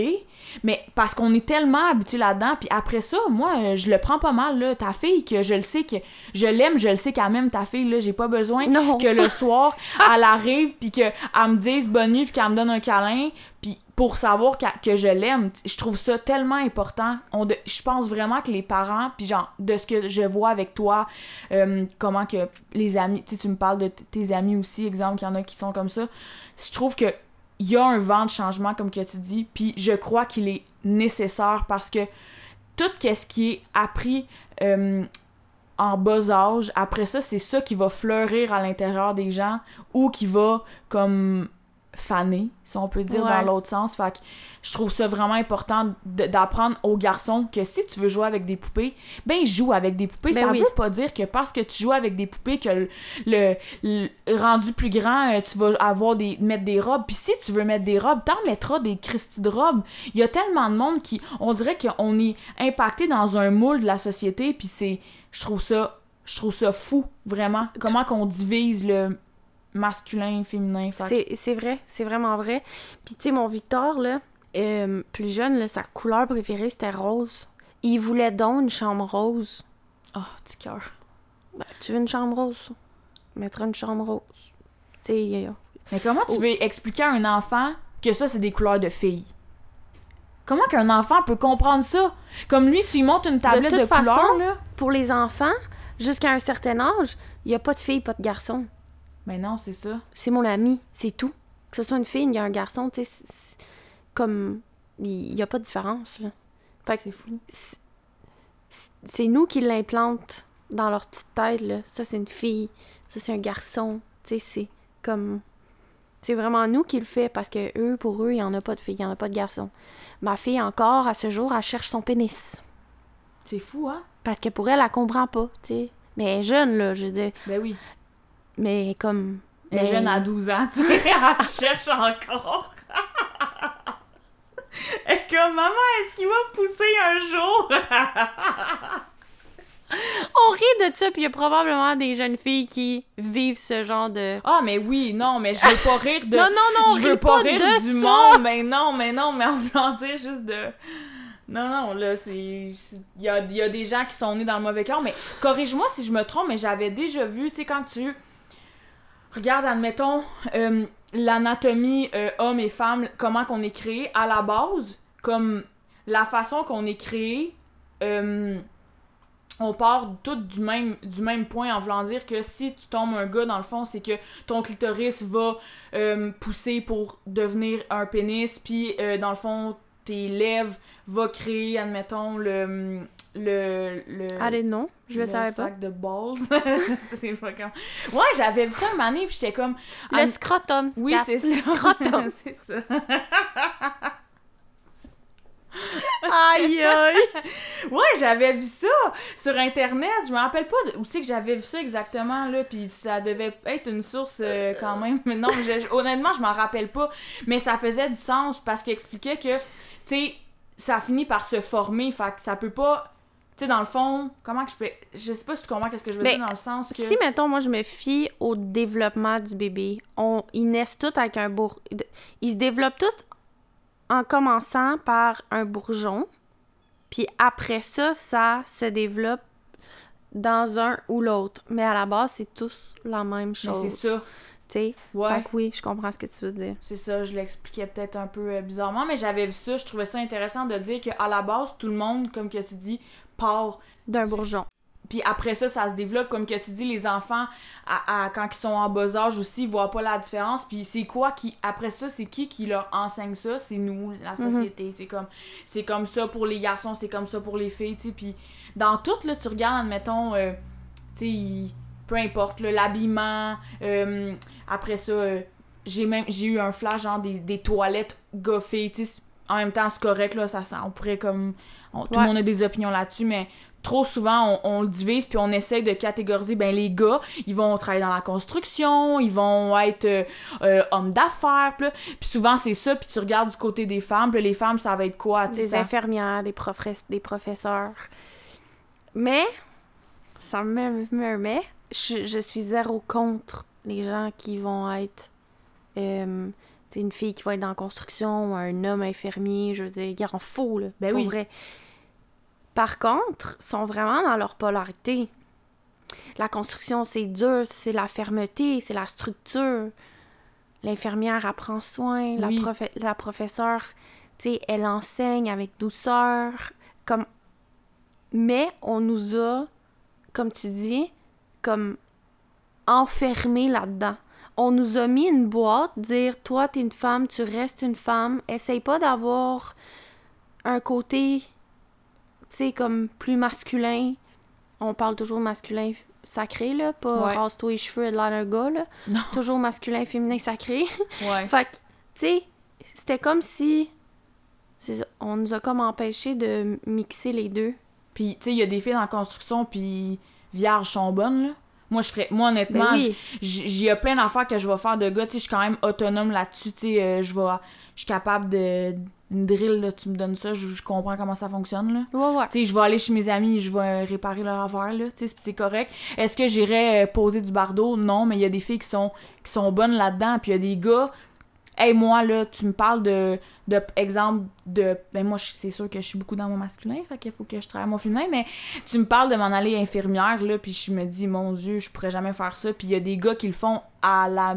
mais parce qu'on est tellement habitué là-dedans, puis après ça, moi, je le prends pas mal, là. Ta fille, que je le sais que je l'aime, je le sais qu'elle m'aime, ta fille, là, j'ai pas besoin Non. que le soir, elle arrive, puis qu'elle me dise bonne nuit, puis qu'elle me donne un câlin, puis pour savoir que je l'aime. Je trouve ça tellement important. On de- je pense vraiment que les parents, puis genre, de ce que je vois avec toi, euh, comment que les amis, tu tu me parles de tes amis aussi, exemple, qu'il y en a qui sont comme ça. Je trouve que il y a un vent de changement, comme que tu dis, puis je crois qu'il est nécessaire parce que tout ce qui est appris euh, en bas âge, après ça, c'est ça qui va fleurir à l'intérieur des gens ou qui va comme faner, si on peut dire, Ouais. dans l'autre sens. Fait que je trouve ça vraiment important d'apprendre aux garçons que si tu veux jouer avec des poupées, ben joue avec des poupées. Ben ça oui. veut pas dire que parce que tu joues avec des poupées que le, le- le rendu plus grand, euh, tu vas avoir des mettre des robes. Puis si tu veux mettre des robes, t'en mettras des Christy de robes. Il y a tellement de monde qui, on dirait qu'on est impacté dans un moule de la société. Puis c'est, je trouve ça, je trouve ça fou vraiment. Comment qu'on divise le masculin, féminin. Fait C'est vrai, c'est vraiment vrai. Puis tu sais, mon Victor, là, euh, plus jeune, là, sa couleur préférée, c'était rose. Il voulait donc une chambre rose. Oh, petit cœur. Ben, tu veux une chambre rose? Mettre une chambre rose. Tu sais, Mais comment tu Oh. veux expliquer à un enfant que ça, c'est des couleurs de filles? Comment qu'un enfant peut comprendre ça? Comme lui, tu lui montres une tablette de, toute façon, couleurs, là? pour les enfants, jusqu'à un certain âge, il n'y a pas de fille, pas de garçon. Mais non, c'est ça. C'est mon ami, c'est tout. Que ce soit une fille, il y a un garçon, tu sais, comme... Il n'y a pas de différence, là. C'est fou. c'est nous qui l'implantent dans leur petite tête, là. Ça, c'est une fille. Ça, c'est un garçon. Tu sais, c'est comme... C'est vraiment nous qui le fait parce que eux, pour eux, il n'y en a pas de fille, il n'y en a pas de garçon. Ma fille, encore, à ce jour, elle cherche son pénis. C'est fou, hein? Parce que pour elle, elle comprend pas, tu sais. Mais elle est jeune, là, je veux dire. Ben oui. Mais comme... Elle est jeune à 12 ans, tu sais, elle cherche encore. Est comme, maman, est-ce qu'il va pousser un jour? On rit de ça, puis il y a probablement des jeunes filles qui vivent ce genre de... Ah, mais oui, non, mais je veux pas rire de... Non, non, non, je veux pas pas rire de du ça. monde, mais non, mais non, mais en voulant dire juste de... Non, non, là, c'est. Il y a, il y a des gens qui sont nés dans le mauvais cœur, mais corrige-moi si je me trompe, mais j'avais déjà vu, tu sais, quand tu regardes, admettons, euh, l'anatomie euh, homme et femme, comment qu'on est créé, à la base, comme la façon qu'on est créé, euh, on part tout du même, du même point en voulant dire que si tu tombes un gars, dans le fond, c'est que ton clitoris va pousser pour devenir un pénis, puis dans le fond, tes lèvres va créer, admettons, le. Le, le Allez, non, je le savais pas. sac de balls. c'est pas comme... Ouais, j'avais vu ça un moment donné, puis j'étais comme. Le scrotum, Oui, c'est Le ça. scrotum. c'est ça. aïe, aïe. Ouais, j'avais vu ça sur Internet. Je me rappelle pas où c'est que j'avais vu ça exactement, là. Puis ça devait être une source euh, quand même. Mais non, je- honnêtement, je m'en rappelle pas. Mais ça faisait du sens parce qu'il expliquait que, tu sais, ça finit par se former. Fait que ça peut pas. Tu sais, dans le fond, comment que je peux. Je sais pas si tu comprends qu'est-ce que je veux Mais dire dans le sens que. Si, mettons, moi, je me fie au développement du bébé, on, ils naissent tous avec un bourg... Ils se développent tous en commençant par un bourgeon, puis après ça, ça se développe dans un ou l'autre. Mais à la base, c'est tous la même Mais chose. c'est ça. Tu sais? Ouais. Fait que oui, je comprends ce que tu veux dire. C'est ça, je l'expliquais peut-être un peu euh, bizarrement, mais j'avais vu ça, je trouvais ça intéressant de dire qu'à la base, tout le monde, comme que tu dis, part D'un bourgeon. Puis après ça, ça se développe, comme que tu dis, les enfants, à, à- quand ils sont en bas âge aussi, ils voient pas la différence. Puis c'est quoi qui, après ça, c'est qui qui leur enseigne ça? C'est nous, la société. C'est comme c'est comme ça pour les garçons, c'est comme ça pour les filles, tu. Puis dans tout, là, tu regardes, admettons, euh, tu sais, peu importe, l'habillement, euh, après ça, euh, j'ai même, j'ai eu un flash, genre, des, des toilettes goffées, tu sais. En même temps, c'est correct, là, ça, on pourrait comme... on- tout Ouais. le monde a des opinions là-dessus, mais trop souvent, on, on le divise puis on essaye de catégoriser, ben les gars, ils vont travailler dans la construction, ils vont être euh, euh, hommes d'affaires, puis souvent c'est ça, puis tu regardes du côté des femmes, puis les femmes, ça va être quoi, Des ça- infirmières, des, des professeurs. Mais, ça me me met, je, je suis zéro contre les gens qui vont être. Euh, une fille qui va être dans la construction, ou un homme infirmier, je veux dire, il en faut, là. Ben pour oui. vrai. Par contre, ils sont vraiment dans leur polarité. La construction, c'est dur, c'est la fermeté, c'est la structure. L'infirmière, elle prend soin. La, Oui. profe- la professeure, tu sais, elle enseigne avec douceur. Comme... Mais on nous a, comme tu dis, comme enfermés là-dedans. On nous a mis une boîte, dire toi t'es une femme, tu restes une femme. Essaye pas d'avoir un côté, tu sais, comme plus masculin. On parle toujours masculin sacré, là, pas Ouais. rase-toi les cheveux et l'air gars, là. Non. Toujours masculin, féminin, sacré. Ouais. Fait que, tu sais, c'était comme si. ça, on nous a comme empêché de mixer les deux. Puis, tu sais, il y a des filles la construction, puis vierges sont bonnes, là. Moi, je ferais... Moi, honnêtement, Ben oui. j- j'y y a plein d'affaires que je vais faire de gars, tu sais, je suis quand même autonome là-dessus, tu sais, euh, je vais... Je suis capable de... Une drill, là, tu me donnes ça, je, je comprends comment ça fonctionne, là. Ouais, ouais. Tu sais, je vais aller chez mes amis et je vais réparer leur affaire, là, tu sais, puis c'est correct. Est-ce que j'irais euh, poser du bardeau? Non, mais il y a des filles qui sont, qui sont bonnes là-dedans, puis il y a des gars... Hey, moi, là, tu me parles de, de exemple, de... Ben, moi, c'est sûr que je suis beaucoup dans mon masculin, fait qu'il faut que je travaille mon féminin, mais tu me parles de m'en aller infirmière, là, puis je me dis, mon Dieu, je pourrais jamais faire ça. Puis il y a des gars qui le font à la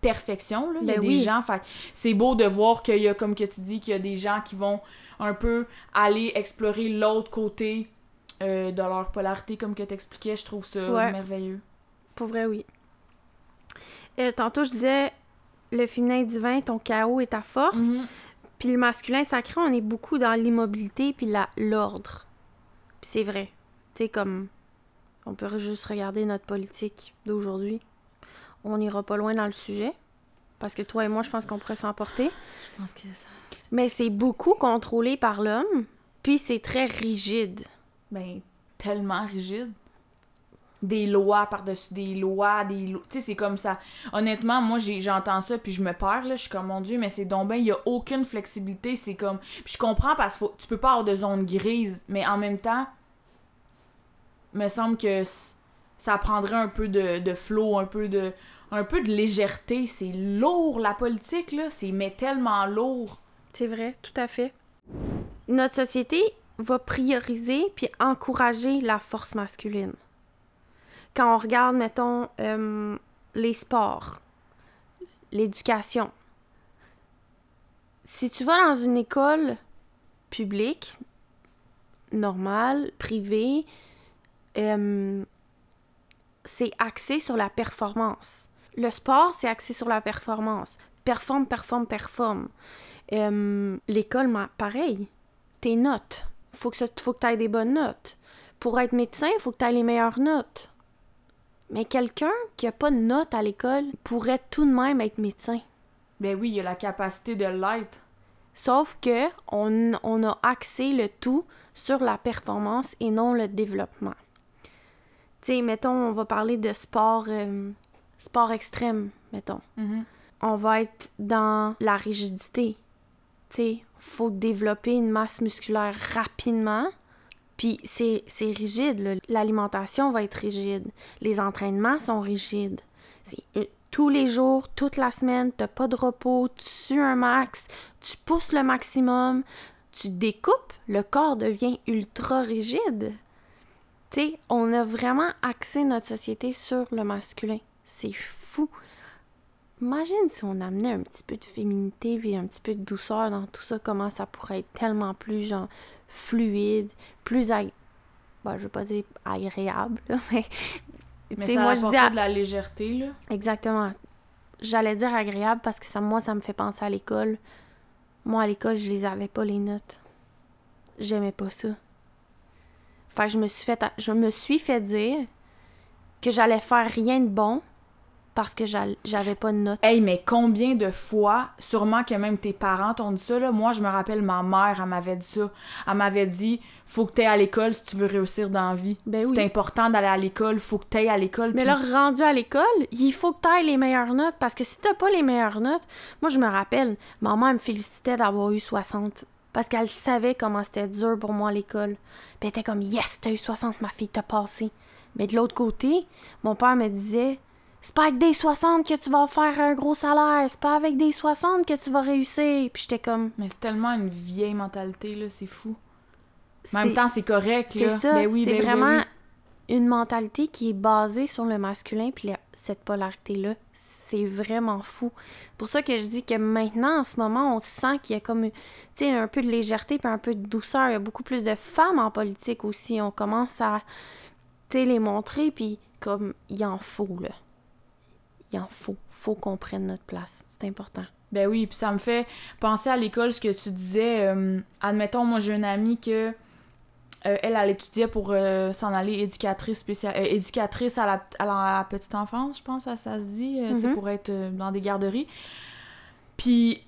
perfection, là. Il y a Ben des oui. gens, fait c'est beau de voir qu'il y a, comme que tu dis, qu'il y a des gens qui vont un peu aller explorer l'autre côté euh, de leur polarité, comme que t'expliquais. Je trouve ça Ouais. merveilleux. Pour vrai, oui. Euh, tantôt, je disais, le féminin divin, ton chaos est ta force. Mhm. Puis le masculin sacré, on est beaucoup dans l'immobilité puis la- l'ordre. Puis c'est vrai. Tu sais, comme. On peut juste regarder notre politique d'aujourd'hui. On n'ira pas loin dans le sujet. Parce que toi et moi, je pense qu'on pourrait s'emporter. Je pense que ça... Mais c'est beaucoup contrôlé par l'homme. Puis c'est très rigide. Ben, tellement rigide. Des lois par-dessus des lois, des lois. Tu sais, c'est comme ça. Honnêtement, moi, j'entends ça, puis je me perds, là. Je suis comme, mon Dieu, mais c'est donc il y a aucune flexibilité. C'est comme. Puis je comprends parce que tu peux pas avoir de zone grise, mais en même temps, me semble que ça prendrait un peu de, de flow, un peu de. Un peu de légèreté. C'est lourd, la politique, là. C'est mais tellement lourd. C'est vrai, tout à fait. notre société va prioriser puis encourager la force masculine. Quand on regarde, mettons, euh, les sports, l'éducation. Si tu vas dans une école publique, normale, privée, euh, c'est axé sur la performance. Le sport, c'est axé sur la performance. Performe, performe, performe. Euh, L'école, pareil. Tes notes. Faut que, faut que tu aies des bonnes notes. Pour être médecin, il faut que tu aies les meilleures notes. Mais quelqu'un qui a pas de notes à l'école pourrait tout de même être médecin. Ben oui, il a la capacité de l'être. Sauf que on, on, a axé le tout sur la performance et non le développement. Tu sais, mettons, on va parler de sport, euh, sport extrême, mettons. Mhm. On va être dans la rigidité. Tu sais, faut développer une masse musculaire rapidement. Puis c'est rigide, l'alimentation va être rigide. Les entraînements sont rigides. C'est tous les jours, toute la semaine, t'as pas de repos, tu sues un max, tu pousses le maximum, tu découpes, le corps devient ultra rigide. Tu sais, on a vraiment axé notre société sur le masculin. C'est fou. Imagine si on amenait un petit peu de féminité et un petit peu de douceur dans tout ça, comment ça pourrait être tellement plus genre fluide, plus ag... bon, je veux pas dire agréable, mais mais ça moi je dis de la légèreté là. Exactement. J'allais dire agréable parce que ça moi ça me fait penser à l'école. Moi à l'école, je les avais pas les notes. J'aimais pas ça. Fait que je me suis fait je me suis fait dire que j'allais faire rien de bon parce que j'avais pas de notes. Hey, mais combien de fois, sûrement que même tes parents t'ont dit ça, là. Moi, je me rappelle, ma mère, elle m'avait dit ça. Elle m'avait dit, faut que t'ailles à l'école si tu veux réussir dans la vie. Ben C'est important d'aller à l'école, faut que t'ailles à l'école. Mais là, rendu à l'école, il faut que t'ailles les meilleures notes, parce que si t'as pas les meilleures notes, moi, je me rappelle, maman, elle me félicitait d'avoir eu 60 parce qu'elle savait comment c'était dur pour moi à l'école. Puis elle était comme Yes, t'as eu 60, ma fille, t'as passé. Mais de l'autre côté, mon père me disait c'est pas avec des 60 que tu vas faire un gros salaire, c'est pas avec des 60 que tu vas réussir. Puis j'étais comme. Mais c'est tellement une vieille mentalité, là, c'est fou. En même temps, c'est correct, là. C'est ça, ben c'est ben vraiment une mentalité qui est basée sur le masculin, puis cette polarité-là, c'est vraiment fou. Pour ça que je dis que maintenant, en ce moment, on sent qu'il y a comme, tu sais, un peu de légèreté puis un peu de douceur. Il y a beaucoup plus de femmes en politique aussi. On commence à, tu sais, les montrer, puis comme, il en faut, là il en faut. faut qu'on prenne notre place. C'est important. Ben oui, puis ça me fait penser à l'école, ce que tu disais. Euh, admettons, moi, j'ai une amie que. Euh, elle, elle étudiait pour euh, s'en aller éducatrice spéciale, éducatrice à la, petite enfance, je pense, ça, ça se dit, mm-hmm. pour être dans des garderies. Puis,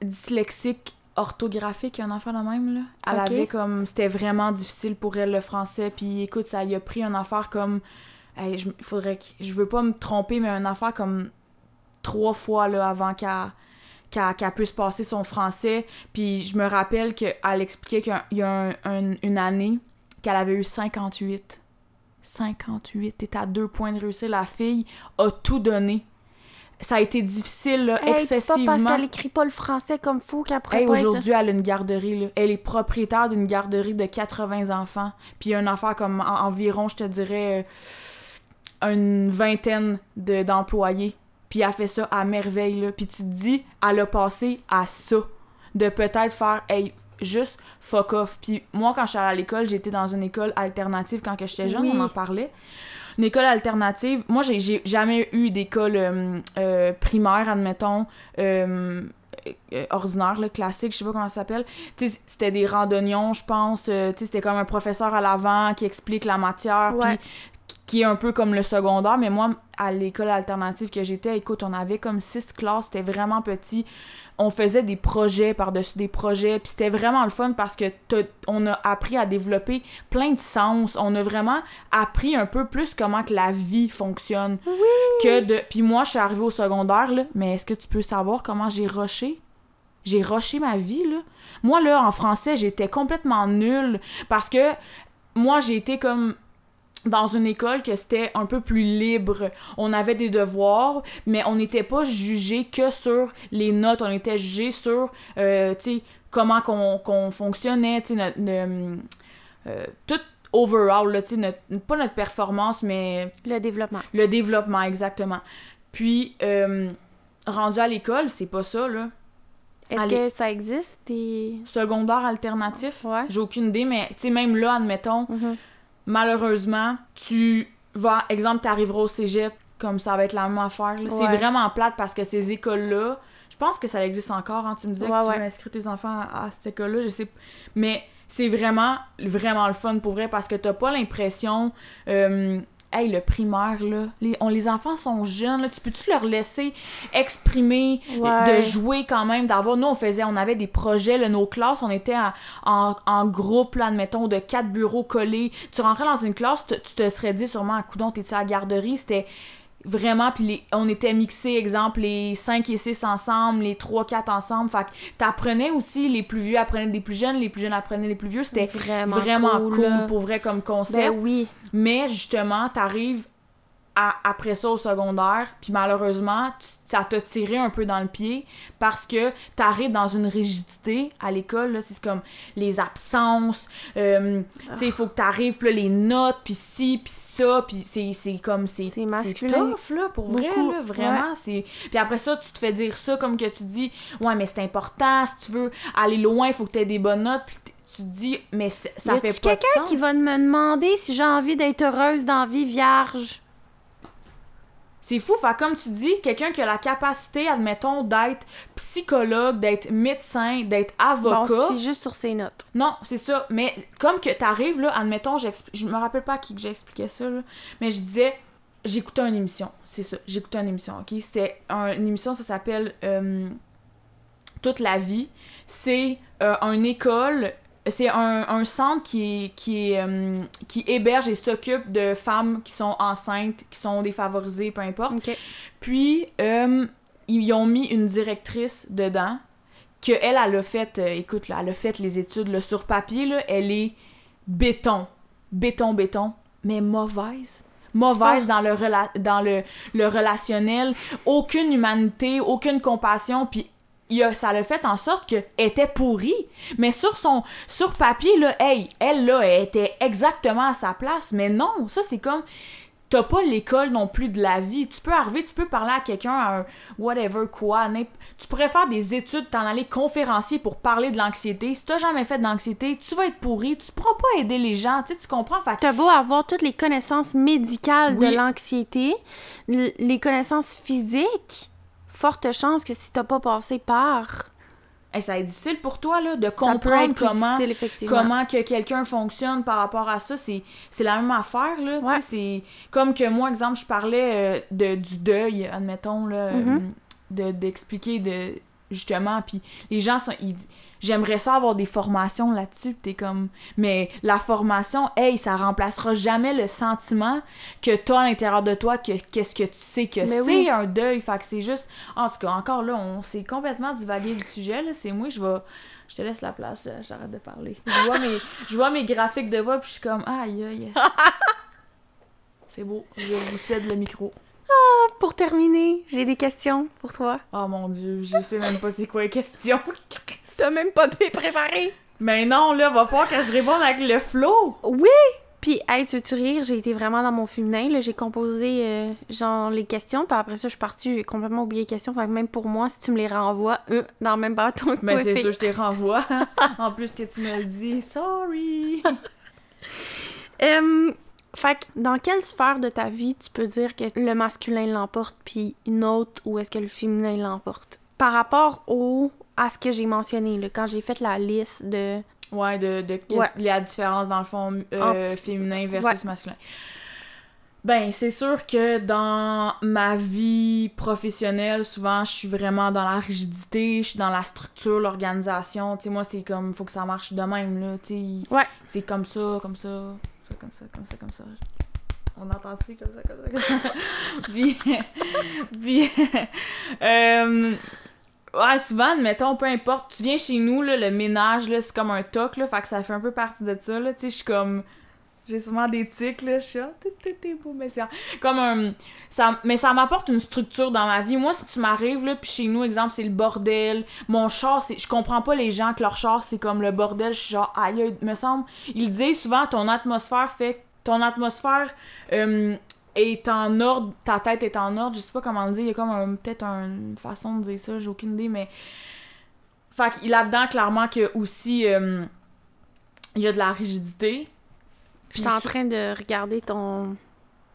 dyslexique, orthographique, un enfant de même, là. Elle avait comme... C'était vraiment difficile pour elle, le français. Puis, écoute, ça y a pris un affaire comme je, faudrait que, je veux pas me tromper, mais une affaire comme trois fois là, avant qu'elle puisse passer son français. Puis je me rappelle qu'elle expliquait qu'il y a, une année qu'elle avait eu 58. 58. T'es à deux points de réussir. La fille a tout donné. Ça a été difficile, là, excessivement. C'est pas parce qu'elle écrit pas le français comme faut qu'après. Hey, aujourd'hui, elle a une garderie. Là. Elle est propriétaire d'une garderie de 80 enfants. Puis une affaire comme environ, je te dirais... Une vingtaine d'employés. puis elle fait ça à merveille, là. Puis tu te dis, elle a passé à ça. De peut-être faire, hey, juste fuck off. Puis moi, quand je suis allée à l'école, j'étais dans une école alternative quand j'étais jeune, on en parlait. Une école alternative. Moi, j'ai jamais eu d'école euh, euh, primaire, admettons. Euh, ordinaire, là, classique, je sais pas comment ça s'appelle. C'était des randonnions, je pense. c'était comme un professeur à l'avant qui explique la matière. Puis qui est un peu comme le secondaire, mais moi, à l'école alternative que j'étais, écoute, on avait comme six classes, c'était vraiment petit. On faisait des projets par-dessus des projets, puis c'était vraiment le fun parce que on a appris à développer plein de sens. On a vraiment appris un peu plus comment que la vie fonctionne. Oui. Que de... Puis moi, je suis arrivée au secondaire, là, mais est-ce que tu peux savoir comment j'ai rushé? J'ai rushé ma vie, là. Moi, là, en français, j'étais complètement nulle parce que moi, j'ai été comme dans une école que c'était un peu plus libre. On avait des devoirs, mais on n'était pas jugé que sur les notes. On était jugé sur, euh, tu sais, comment qu'on fonctionnait, tu sais, notre, euh, tout overall, là, tu sais, notre- pas notre performance, mais Le développement. le développement, exactement. Puis, euh, rendu à l'école, c'est pas ça, là. Est-ce que ça existe? Et... Secondaire alternatif, Ouais. j'ai aucune idée, mais tu sais, même là, admettons, Mhm. Malheureusement, tu vas, exemple, t'arriveras au cégep, comme ça va être la même affaire. C'est vraiment plate parce que ces écoles-là, je pense que ça existe encore. Hein. Tu me disais Ouais, que tu ouais. veux inscrire tes enfants à, à cette école-là, je sais. Mais c'est vraiment, vraiment le fun pour vrai parce que t'as pas l'impression. euh, Hey, le primaire, là, les, on, les enfants sont jeunes, là, tu peux-tu leur laisser exprimer, Ouais. de jouer quand même, d'avoir... Nous, on faisait, on avait des projets, là, nos classes, on était en, en, en groupe, là, admettons, de quatre bureaux collés. Tu rentrais dans une classe, tu te serais dit sûrement, coudon, t'es-tu à la garderie? C'était vraiment, puis les- on était mixés, exemple, les 5 et 6 ensemble, les 3, 4 ensemble. Fait que t'apprenais aussi, les plus vieux apprenaient des plus jeunes, les plus jeunes apprenaient des plus vieux. C'était vraiment, vraiment cool. pour vrai comme concept. Ben oui. Mais justement, t'arrives à- après ça au secondaire, puis malheureusement, tu- ça t'a tiré un peu dans le pied parce que t'arrives dans une rigidité à l'école, là, c'est comme les absences, euh, tu sais, il faut que t'arrives, là, les notes, puis ci, puis ça, puis c'est c'est comme, c'est C'est masculin. tough, là, pour vrai, là, vraiment, c'est... Puis après ça, tu te fais dire ça, comme que tu dis, ouais, mais c'est important, si tu veux aller loin, il faut que t'aies des bonnes notes, puis tu te dis, mais ça fait pas quelqu'un qui va me demander si j'ai envie d'être heureuse dans la vie vierge? C'est fou, fait comme tu dis, quelqu'un qui a la capacité, admettons, d'être psychologue, d'être médecin, d'être Bon, on avocat. se juste sur ses notes. non, c'est ça. Mais comme que t'arrives, là, admettons, je me rappelle pas à qui que j'expliquais ça, là, mais je disais, j'écoutais une émission, c'est ça, j'écoutais une émission, ok? C'était un- une émission, ça s'appelle euh, Toute la vie. C'est euh, une école, c'est un, un centre qui, qui, euh, qui héberge et s'occupe de femmes qui sont enceintes, qui sont défavorisées, peu importe. Puis, euh, ils ont mis une directrice dedans, que elle, elle a fait, euh, écoute, là, elle a fait les études, là, sur papier, là, elle est béton, béton, béton, mais mauvaise. Mauvaise dans, le, rela- dans le, le relationnel, aucune humanité, aucune compassion, puis il a, ça l'a fait en sorte qu'elle était pourrie. Mais sur son sur papier, là, hey, elle, là, elle était exactement à sa place. Mais non, ça, c'est comme t'as pas l'école non plus de la vie. Tu peux arriver, tu peux parler à quelqu'un, à un whatever quoi. Tu pourrais faire des études, t'en aller conférencier pour parler de l'anxiété. Si t'as jamais fait d'anxiété, tu vas être pourri, tu pourras pas aider les gens, tu sais, tu comprends? Fait T'as beau avoir toutes les connaissances médicales Oui. de l'anxiété, les connaissances physiques, forte chance que si t'as pas passé par, hey, ça va être difficile pour toi, là, de comprendre comment... que quelqu'un fonctionne par rapport à ça, c'est c'est la même affaire, là, Ouais. c'est comme que moi, exemple, je parlais euh, de, du deuil, admettons, là, Mhm. euh, de d'expliquer de, justement, puis les gens sont, ils j'aimerais ça avoir des formations là-dessus, t'es comme, mais la formation, hey, ça remplacera jamais le sentiment que t'as à l'intérieur de toi, que qu'est-ce que tu sais que c'est oui. un deuil, fait que c'est juste, en tout cas, encore là, on s'est complètement divagué du sujet, là, c'est moi, je vais... Je te laisse la place, euh, j'arrête de parler. Je vois mes, je vois mes graphiques de voix, puis je suis comme, aïe, aïe, yes. C'est beau, je vous cède le micro. Pour terminer, j'ai des questions pour toi. Oh mon dieu, je sais même pas c'est quoi les questions. T'as même pas pu préparer. Mais non, là, va falloir que je réponde avec le flow. Oui! Puis, hey, tu veux-tu rire? J'ai été vraiment dans mon féminin. là. J'ai composé, euh, genre, les questions. Puis après ça, je suis partie, j'ai complètement oublié les questions. Fait que même pour moi, si tu me les renvoies, euh, dans le même bâton que Mais c'est sûr, je te renvoie. en plus que tu me le dis, sorry. Euh, fait que dans quelle sphère de ta vie tu peux dire que le masculin l'emporte, puis une autre où est-ce que le féminin l'emporte? Par rapport au à ce que j'ai mentionné, là, quand j'ai fait la liste de... Ouais, de, de Ouais. la différence dans le fond euh, féminin versus Ouais. masculin. Ben, c'est sûr que dans ma vie professionnelle, souvent, je suis vraiment dans la rigidité, je suis dans la structure, l'organisation. Tu sais, moi, c'est comme, faut que ça marche de même, là. Tu sais, Ouais. c'est comme ça, comme ça, ça, comme ça, comme ça, comme ça. On entend ça comme ça, comme ça, comme ça. puis, puis, euh, ouais, souvent, mettons, peu importe, tu viens chez nous, là, le ménage, là, c'est comme un toc, là, fait que ça fait un peu partie de ça, là, tu sais, je suis comme, J'ai souvent des tics, là, je suis t'es- beau, mais c'est comme un... Ça, mais ça m'apporte une structure dans ma vie. Moi, si tu m'arrives, là, puis chez nous, exemple, c'est le bordel. Mon char, c'est... Je comprends pas les gens que leur char, c'est comme le bordel. Je suis genre, aïe, me semble... Ils disent souvent, ton atmosphère fait... Ton atmosphère euh, est en ordre, ta tête est en ordre. Je sais pas comment le dire. Il y a comme peut-être une façon de dire ça, j'ai aucune idée, mais... Fait que là-dedans, clairement, que aussi... euh, il y a de la rigidité. Je suis en sur- train de regarder ton.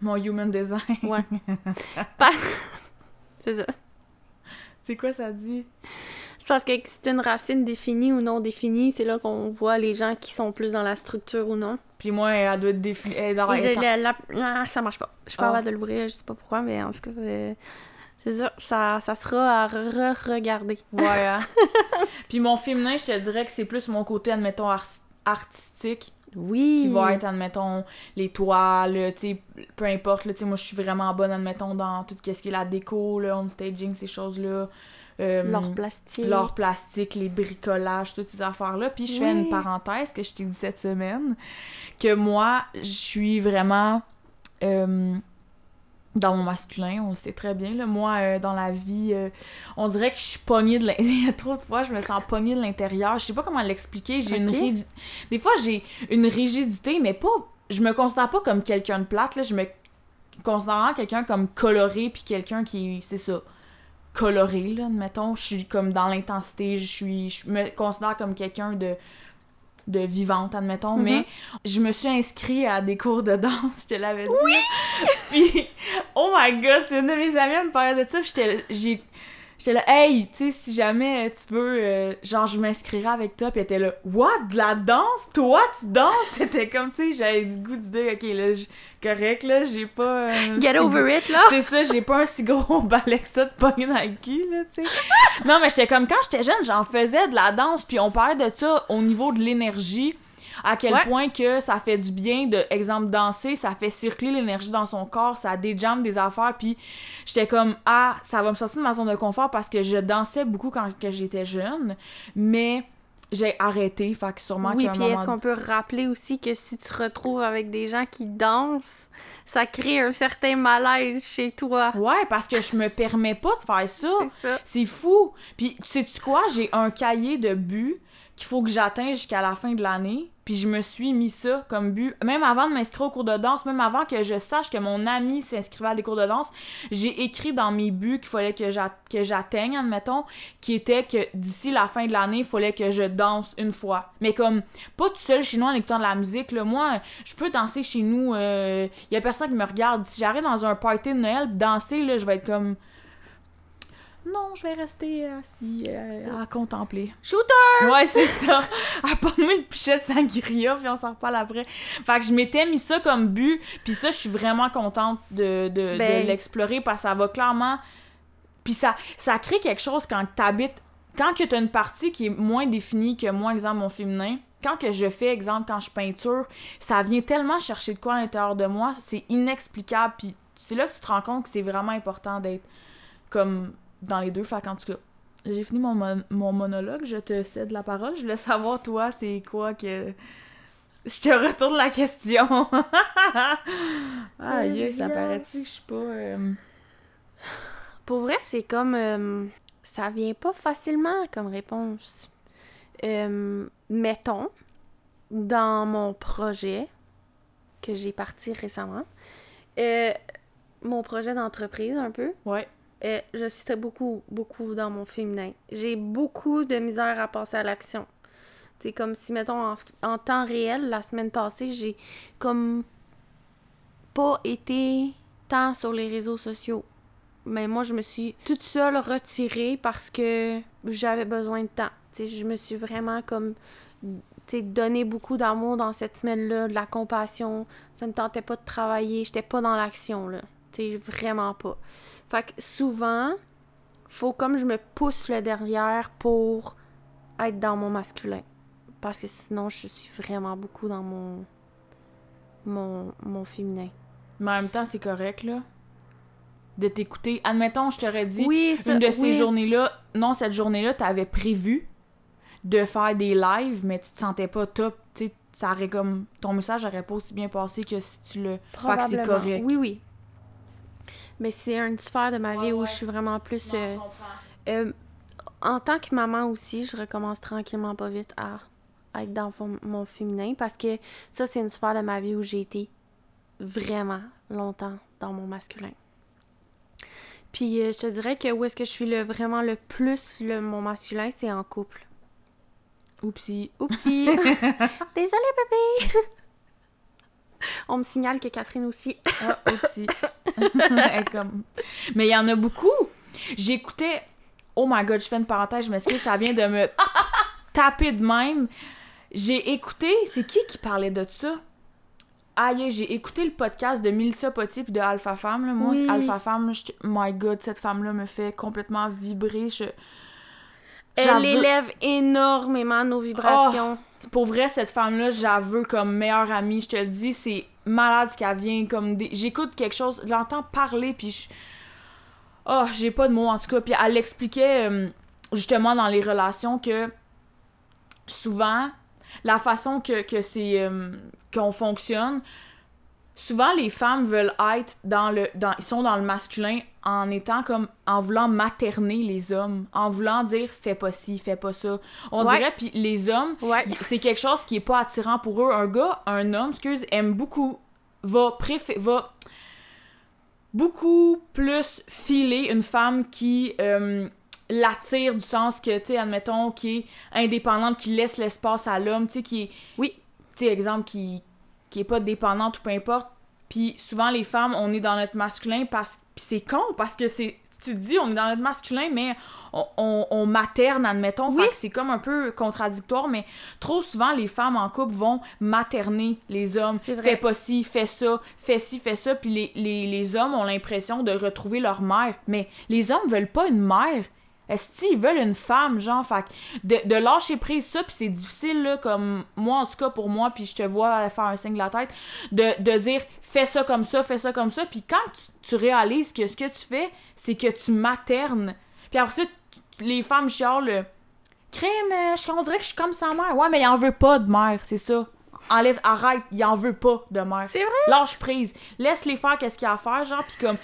Mon human design. Ouais. Pas- C'est ça. C'est quoi ça dit? Je pense que c'est une racine définie ou non définie, c'est là qu'on voit les gens qui sont plus dans la structure ou non. Puis moi, elle doit être la- la- ça marche pas. Je suis pas Ah. capable de l'ouvrir, je sais pas pourquoi, mais en tout cas, c'est ça. ça. Ça sera à re-regarder. Ouais, hein? Puis mon féminin, je te dirais que c'est plus mon côté, admettons, art- artistique, Oui. qui va être, admettons, les toiles, tu sais, peu importe, là, tu sais, moi, je suis vraiment bonne, admettons, dans tout ce qui est la déco, le home staging, ces choses-là. Euh, L'or plastique. l'art plastique, les bricolages, toutes ces affaires-là. Puis je fais Oui. une parenthèse que je t'ai dit cette semaine, que moi, je suis vraiment euh, dans mon masculin, on le sait très bien. Là. Moi, euh, dans la vie, euh, on dirait que je suis pognée de l'intérieur. Il y a trop de fois, je me sens pognée de l'intérieur. Je sais pas comment l'expliquer. J'ai une Des fois, j'ai une rigidité, mais pas... Je me considère pas comme quelqu'un de plate, là. Je me considère vraiment quelqu'un comme coloré, puis quelqu'un qui... C'est ça coloré, là, admettons. Je suis comme dans l'intensité, je suis... Je me considère comme quelqu'un de de vivante, admettons, Mhm. mais je me suis inscrite à des cours de danse, je te l'avais dit. Oui! puis, oh my god, c'est une de mes amies, elle me parlait de ça, j'ai- j'étais là, hey, tu sais, si jamais tu veux, euh, genre, je m'inscrirai avec toi, puis elle était là, what, de la danse? Toi, tu danses? T'étais comme, tu sais, j'avais du goût de dire, ok, là, correct, là, j'ai pas... euh, Get si- over it, là! c'est ça, j'ai pas un si gros balai que ça de pogner dans le cul, là, tu sais. Non, mais j'étais comme, quand j'étais jeune, j'en faisais de la danse, puis on parlait de ça au niveau de l'énergie, à quel Ouais. point que ça fait du bien de, exemple, danser, ça fait circuler l'énergie dans son corps, ça déjamme des affaires, puis j'étais comme, ah, ça va me sortir de ma zone de confort parce que je dansais beaucoup quand que j'étais jeune, mais j'ai arrêté, fait que sûrement Oui, puis est-ce qu'on peut rappeler aussi que si tu te retrouves avec des gens qui dansent, ça crée un certain malaise chez toi? Ouais, parce que je me permets pas de faire ça. C'est fou. Puis, tu sais-tu quoi? J'ai un cahier de but qu'il faut que j'atteigne jusqu'à la fin de l'année. Puis, je me suis mis ça comme but. Même avant de m'inscrire au cours de danse, même avant que je sache que mon ami s'inscrivait à des cours de danse, j'ai écrit dans mes buts qu'il fallait que j'a- que j'atteigne, admettons, qui était que d'ici la fin de l'année, il fallait que je danse une fois. Mais comme, pas tout seul chez nous en écoutant de la musique. Là. Moi, je peux danser chez nous. Il y a personne qui me regarde. Si j'arrive dans un party de Noël, danser, là, je vais être comme... Non, je vais rester assis euh, à contempler. Shooter! Ouais, c'est ça. À pommer le pichet de sangria, puis on s'en reparle après. Fait que je m'étais mis ça comme but, puis ça, je suis vraiment contente de, de, de Ben. l'explorer parce que ça va clairement. Puis ça, ça crée quelque chose quand t'habites. Quand que t'as une partie qui est moins définie que moi, exemple, mon féminin, quand que je fais, exemple, quand je peinture, ça vient tellement chercher de quoi à l'intérieur de moi, c'est inexplicable, puis c'est là que tu te rends compte que c'est vraiment important d'être comme dans les deux. Fait qu'en tout cas, j'ai fini mon, mon- mon monologue, je te cède la parole. Je voulais savoir, toi, c'est quoi que. Je te retourne la question. Aïe, ça bien. paraît-tu que je suis pas. euh, Pour vrai, c'est comme. euh, ça vient pas facilement comme réponse. Euh, mettons, dans mon projet que j'ai parti récemment, euh, mon projet d'entreprise un peu, Ouais. Euh, je suis très beaucoup, beaucoup dans mon féminin. J'ai beaucoup de misère à passer à l'action. C'est comme si, mettons, en, temps réel, la semaine passée, j'ai comme pas été tant sur les réseaux sociaux. Mais moi, je me suis toute seule retirée parce que j'avais besoin de temps. Je me suis vraiment comme donné beaucoup d'amour dans cette semaine-là, de la compassion. Ça me tentait pas de travailler, j'étais pas dans l'action, là. Vraiment pas. Fait que souvent, faut comme je me pousse le derrière pour être dans mon masculin. Parce que sinon, je suis vraiment beaucoup dans mon mon, mon féminin. Mais en même temps, c'est correct, là. De t'écouter. Admettons, je t'aurais dit, Oui, ça, une de ces oui. journées-là, non, cette journée-là, t'avais prévu de faire des lives, mais tu te sentais pas top. Tu sais, ça aurait comme. Ton message aurait pas aussi bien passé que si tu le. Fait que c'est correct. Oui, oui. Mais c'est une sphère de ma vie où ouais. je suis vraiment plus. Non, euh, je euh, en tant que maman aussi, je recommence tranquillement pas vite à, à être dans mon, mon féminin parce que ça, c'est une sphère de ma vie où j'ai été vraiment longtemps dans mon masculin. Puis euh, je te dirais que où est-ce que je suis le, vraiment le plus le, mon masculin, c'est en couple. Oupsie. Oupsie! Désolée, bébé! On me signale que Catherine aussi. Ah, est comme... Mais il y en a beaucoup. J'écoutais. Oh my god, je fais une parenthèse, je m'excuse, ça vient de me taper de même. J'ai écouté. C'est qui qui parlait de ça? Aïe, j'ai écouté le podcast de Melissa Potier puis de Alpha Femme. Là. Moi, Oui. Alpha Femme, j'étais- my god, cette femme-là me fait complètement vibrer. Je... Elle élève énormément nos vibrations. Pour vrai, cette femme-là, j'avoue comme meilleure amie. Je te le dis, c'est malade ce qu'elle vient comme des... J'écoute quelque chose, je l'entends parler, puis je... Oh, j'ai pas de mots, en tout cas. Puis elle expliquait, euh, justement, dans les relations, que souvent, la façon que, que c'est... euh, qu'on fonctionne, souvent, les femmes veulent être dans le... Dans, ils sont dans le masculin en étant comme... En voulant materner les hommes. En voulant dire « fais pas ci, fais pas ça ». On Ouais. dirait, puis les hommes Ouais. c'est quelque chose qui est pas attirant pour eux. Un gars, un homme, excuse, aime beaucoup, va préfé va beaucoup plus filer une femme qui euh, l'attire du sens que, tu sais, admettons, qui est indépendante, qui laisse l'espace à l'homme, tu sais, qui est, Oui. tu sais, exemple, qui, qui est pas dépendante ou peu importe. Puis souvent, les femmes, on est dans notre masculin parce puis c'est con, parce que c'est. Tu te dis, on est dans notre masculin, mais on, on, on materne, admettons. Oui. Fait que c'est comme un peu contradictoire, mais trop souvent, les femmes en couple vont materner les hommes. C'est vrai. Fais pas ci, fais ça, fais ci, fais ça. Puis les, les, les hommes ont l'impression de retrouver leur mère. Mais les hommes veulent pas une mère. Est-ce qu'ils veulent une femme, genre? Fait de, de lâcher prise ça, puis c'est difficile, là, comme moi, en tout cas, pour moi, puis je te vois faire un signe de la tête, de, de dire fais ça comme ça, fais ça comme ça, puis quand tu, tu réalises que ce que tu fais, c'est que tu maternes. Puis après ça, les femmes chialent, crème, euh, je- on dirait que je suis comme sa mère. Ouais, mais il en veut pas de mère, c'est ça. Enlève, arrête, il en veut pas de mère. C'est vrai? Lâche prise. Laisse-les faire qu'est-ce qu'il y a à faire, genre, puis comme...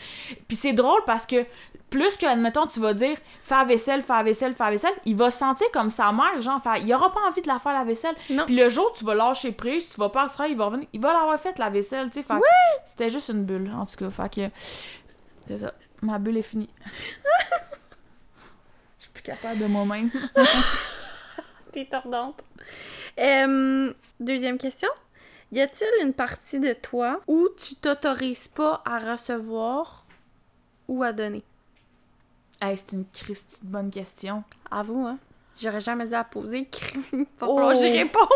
Puis c'est drôle parce que plus que, admettons, tu vas dire « fais la vaisselle, fais la vaisselle, fais la vaisselle », il va se sentir comme sa mère, genre, faire, il aura pas envie de la faire la vaisselle. Non. Puis le jour où tu vas lâcher prise, tu vas pas se il va revenir, il va l'avoir fait la vaisselle, tu sais, que C'était juste une bulle, en tout cas, fait que... C'est ça, ma bulle est finie. Je suis plus capable de moi-même. T'es tordante. Euh, deuxième question. Y a-t-il une partie de toi où tu t'autorises pas à recevoir ou à donner? Hey, c'est une Christie de bonne question. À vous, hein? J'aurais jamais dû la poser. Va Oh. falloir que j'y réponde.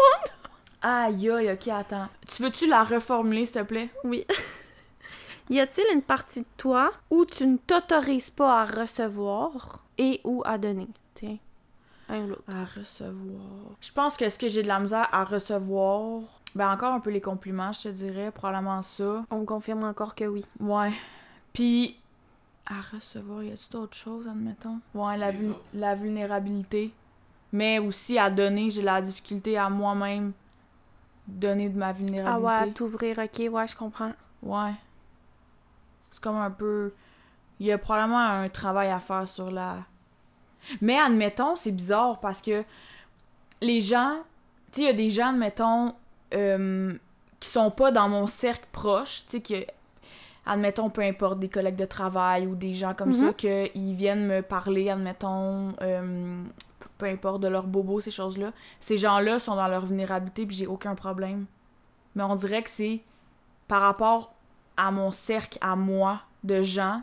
Aïe, aïe, ok, attends. Tu veux-tu la reformuler, s'il te plaît? Oui. y a-t-il une partie de toi où tu ne t'autorises pas à recevoir et ou à donner? Tiens, un ou l'autre. À recevoir. Je pense que ce que j'ai de la misère à recevoir, ben encore un peu les compliments, je te dirais, probablement ça. On me confirme encore que oui. Ouais. Puis, à recevoir, y a-tu d'autres choses, admettons? Ouais, la, vul- la vulnérabilité. Mais aussi à donner, j'ai la difficulté à moi-même donner de ma Ah vulnérabilité. ouais, à t'ouvrir, ok, ouais, je comprends. Ouais. C'est comme un peu. Il y a probablement un travail à faire sur la. Mais admettons, c'est bizarre parce que les gens. Tu sais, il y a des gens, admettons, euh, qui sont pas dans mon cercle proche, tu sais, que. Admettons, peu importe, des collègues de travail ou des gens comme ça, Mhm. qu'ils viennent me parler, admettons, euh, peu importe, de leur bobo, ces choses-là. Ces gens-là sont dans leur vulnérabilité, puis j'ai aucun problème. Mais on dirait que c'est par rapport à mon cercle, à moi, de gens,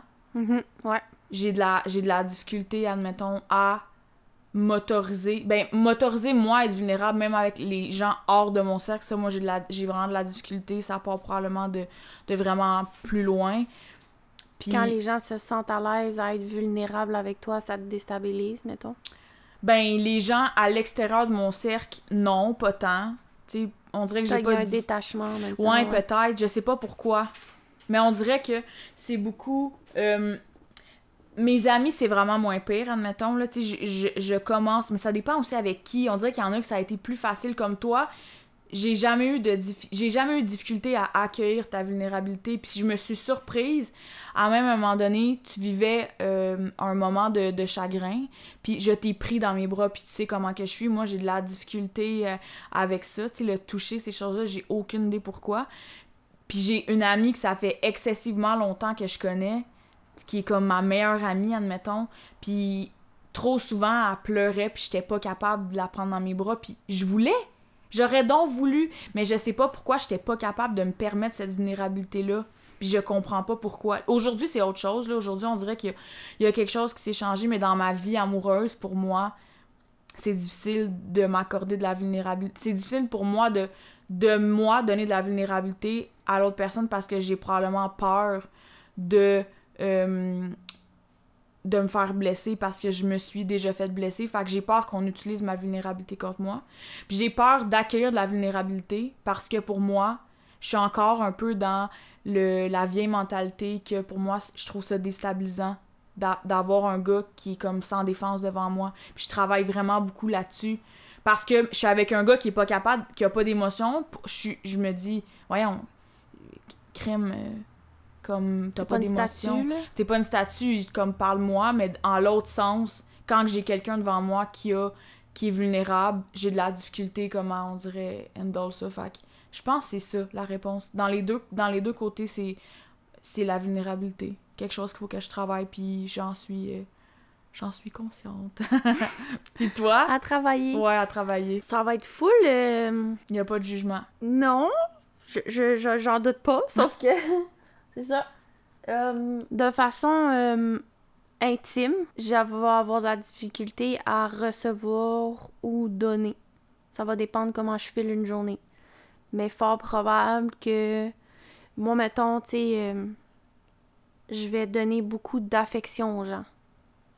Ouais. j'ai de la j'ai de la difficulté, admettons, à m'autoriser. Ben, m'autoriser, moi, à être vulnérable, même avec les gens hors de mon cercle, ça, moi, j'ai de la j'ai vraiment de la difficulté. Ça part probablement de, de vraiment plus loin. Puis, Quand les gens se sentent à l'aise à être vulnérables avec toi, ça te déstabilise, mettons? ben, les gens à l'extérieur de mon cercle, non, pas tant. Tu sais, on dirait que j'ai y pas a un détachement en même temps. Ouais, peut-être. Je sais pas pourquoi. Mais on dirait que c'est beaucoup. euh, mes amis, c'est vraiment moins pire, admettons. Là, je, je, je commence, mais ça dépend aussi avec qui. On dirait qu'il y en a que ça a été plus facile comme toi. j'ai jamais eu de j'ai jamais eu de difficulté à accueillir ta vulnérabilité puis je me suis surprise à même un moment donné tu vivais euh, un moment de, de chagrin puis je t'ai pris dans mes bras puis tu sais comment que je suis moi j'ai de la difficulté euh, avec ça tu le toucher ces choses là j'ai aucune idée pourquoi puis j'ai une amie que ça fait excessivement longtemps que je connais qui est comme ma meilleure amie admettons puis trop souvent elle pleurait puis j'étais pas capable de la prendre dans mes bras puis je voulais J'aurais donc voulu, mais je sais pas pourquoi j'étais pas capable de me permettre cette vulnérabilité-là. Puis je comprends pas pourquoi. Aujourd'hui, c'est autre chose. Aujourd'hui, on dirait qu'il y, y a quelque chose qui s'est changé, mais dans ma vie amoureuse, pour moi, c'est difficile de m'accorder de la vulnérabilité. C'est difficile pour moi de, de moi donner de la vulnérabilité à l'autre personne parce que j'ai probablement peur de, euh, de me faire blesser parce que je me suis déjà fait blesser. Fait que j'ai peur qu'on utilise ma vulnérabilité contre moi. Puis j'ai peur d'accueillir de la vulnérabilité parce que pour moi, je suis encore un peu dans la vieille mentalité que pour moi, je trouve ça déstabilisant d'a- d'avoir un gars qui est comme sans défense devant moi. Puis je travaille vraiment beaucoup là-dessus. Parce que je suis avec un gars qui est pas capable, qui a pas d'émotion. Je, je me dis, voyons, crème, euh, comme t'as pas, d'émotion. T'es pas une statue, comme parle-moi, mais en l'autre sens, quand j'ai quelqu'un devant moi qui a qui est vulnérable, j'ai de la difficulté, comment on dirait, handle ça. Fait que je pense que c'est ça, la réponse. Dans les deux, dans les deux côtés, c'est c'est la vulnérabilité. Quelque chose qu'il faut que je travaille, puis j'en suis euh, j'en suis consciente. puis toi? À travailler. Ouais, à travailler. Ça va être full. euh, Il y a pas de jugement. Non, je, je, je- j'en doute pas, sauf que c'est ça. Euh, de façon euh, intime, je vais avoir de la difficulté à recevoir ou donner. Ça va dépendre comment je file une journée. Mais fort probable que moi, mettons, tu sais, euh, je vais donner beaucoup d'affection aux gens.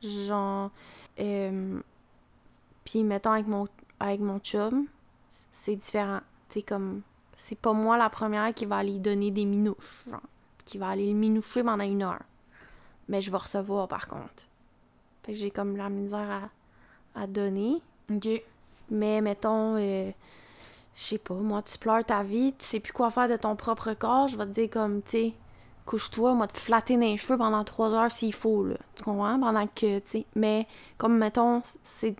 Genre, puis mettons avec mon, avec mon chum, c'est différent. Tu sais, comme c'est pas moi la première qui va aller donner des minouches, genre, qui va aller le minoucher pendant une heure. Mais je vais recevoir par contre. Fait que j'ai comme la misère à, à donner. OK. Mais mettons, euh, je sais pas, moi, tu pleures ta vie, tu sais plus quoi faire de ton propre corps, je vais te dire comme, tu sais, couche-toi, moi, te flatter dans les cheveux pendant trois heures s'il faut, là. Tu comprends? Pendant que, tu sais, mais comme, mettons, c'est.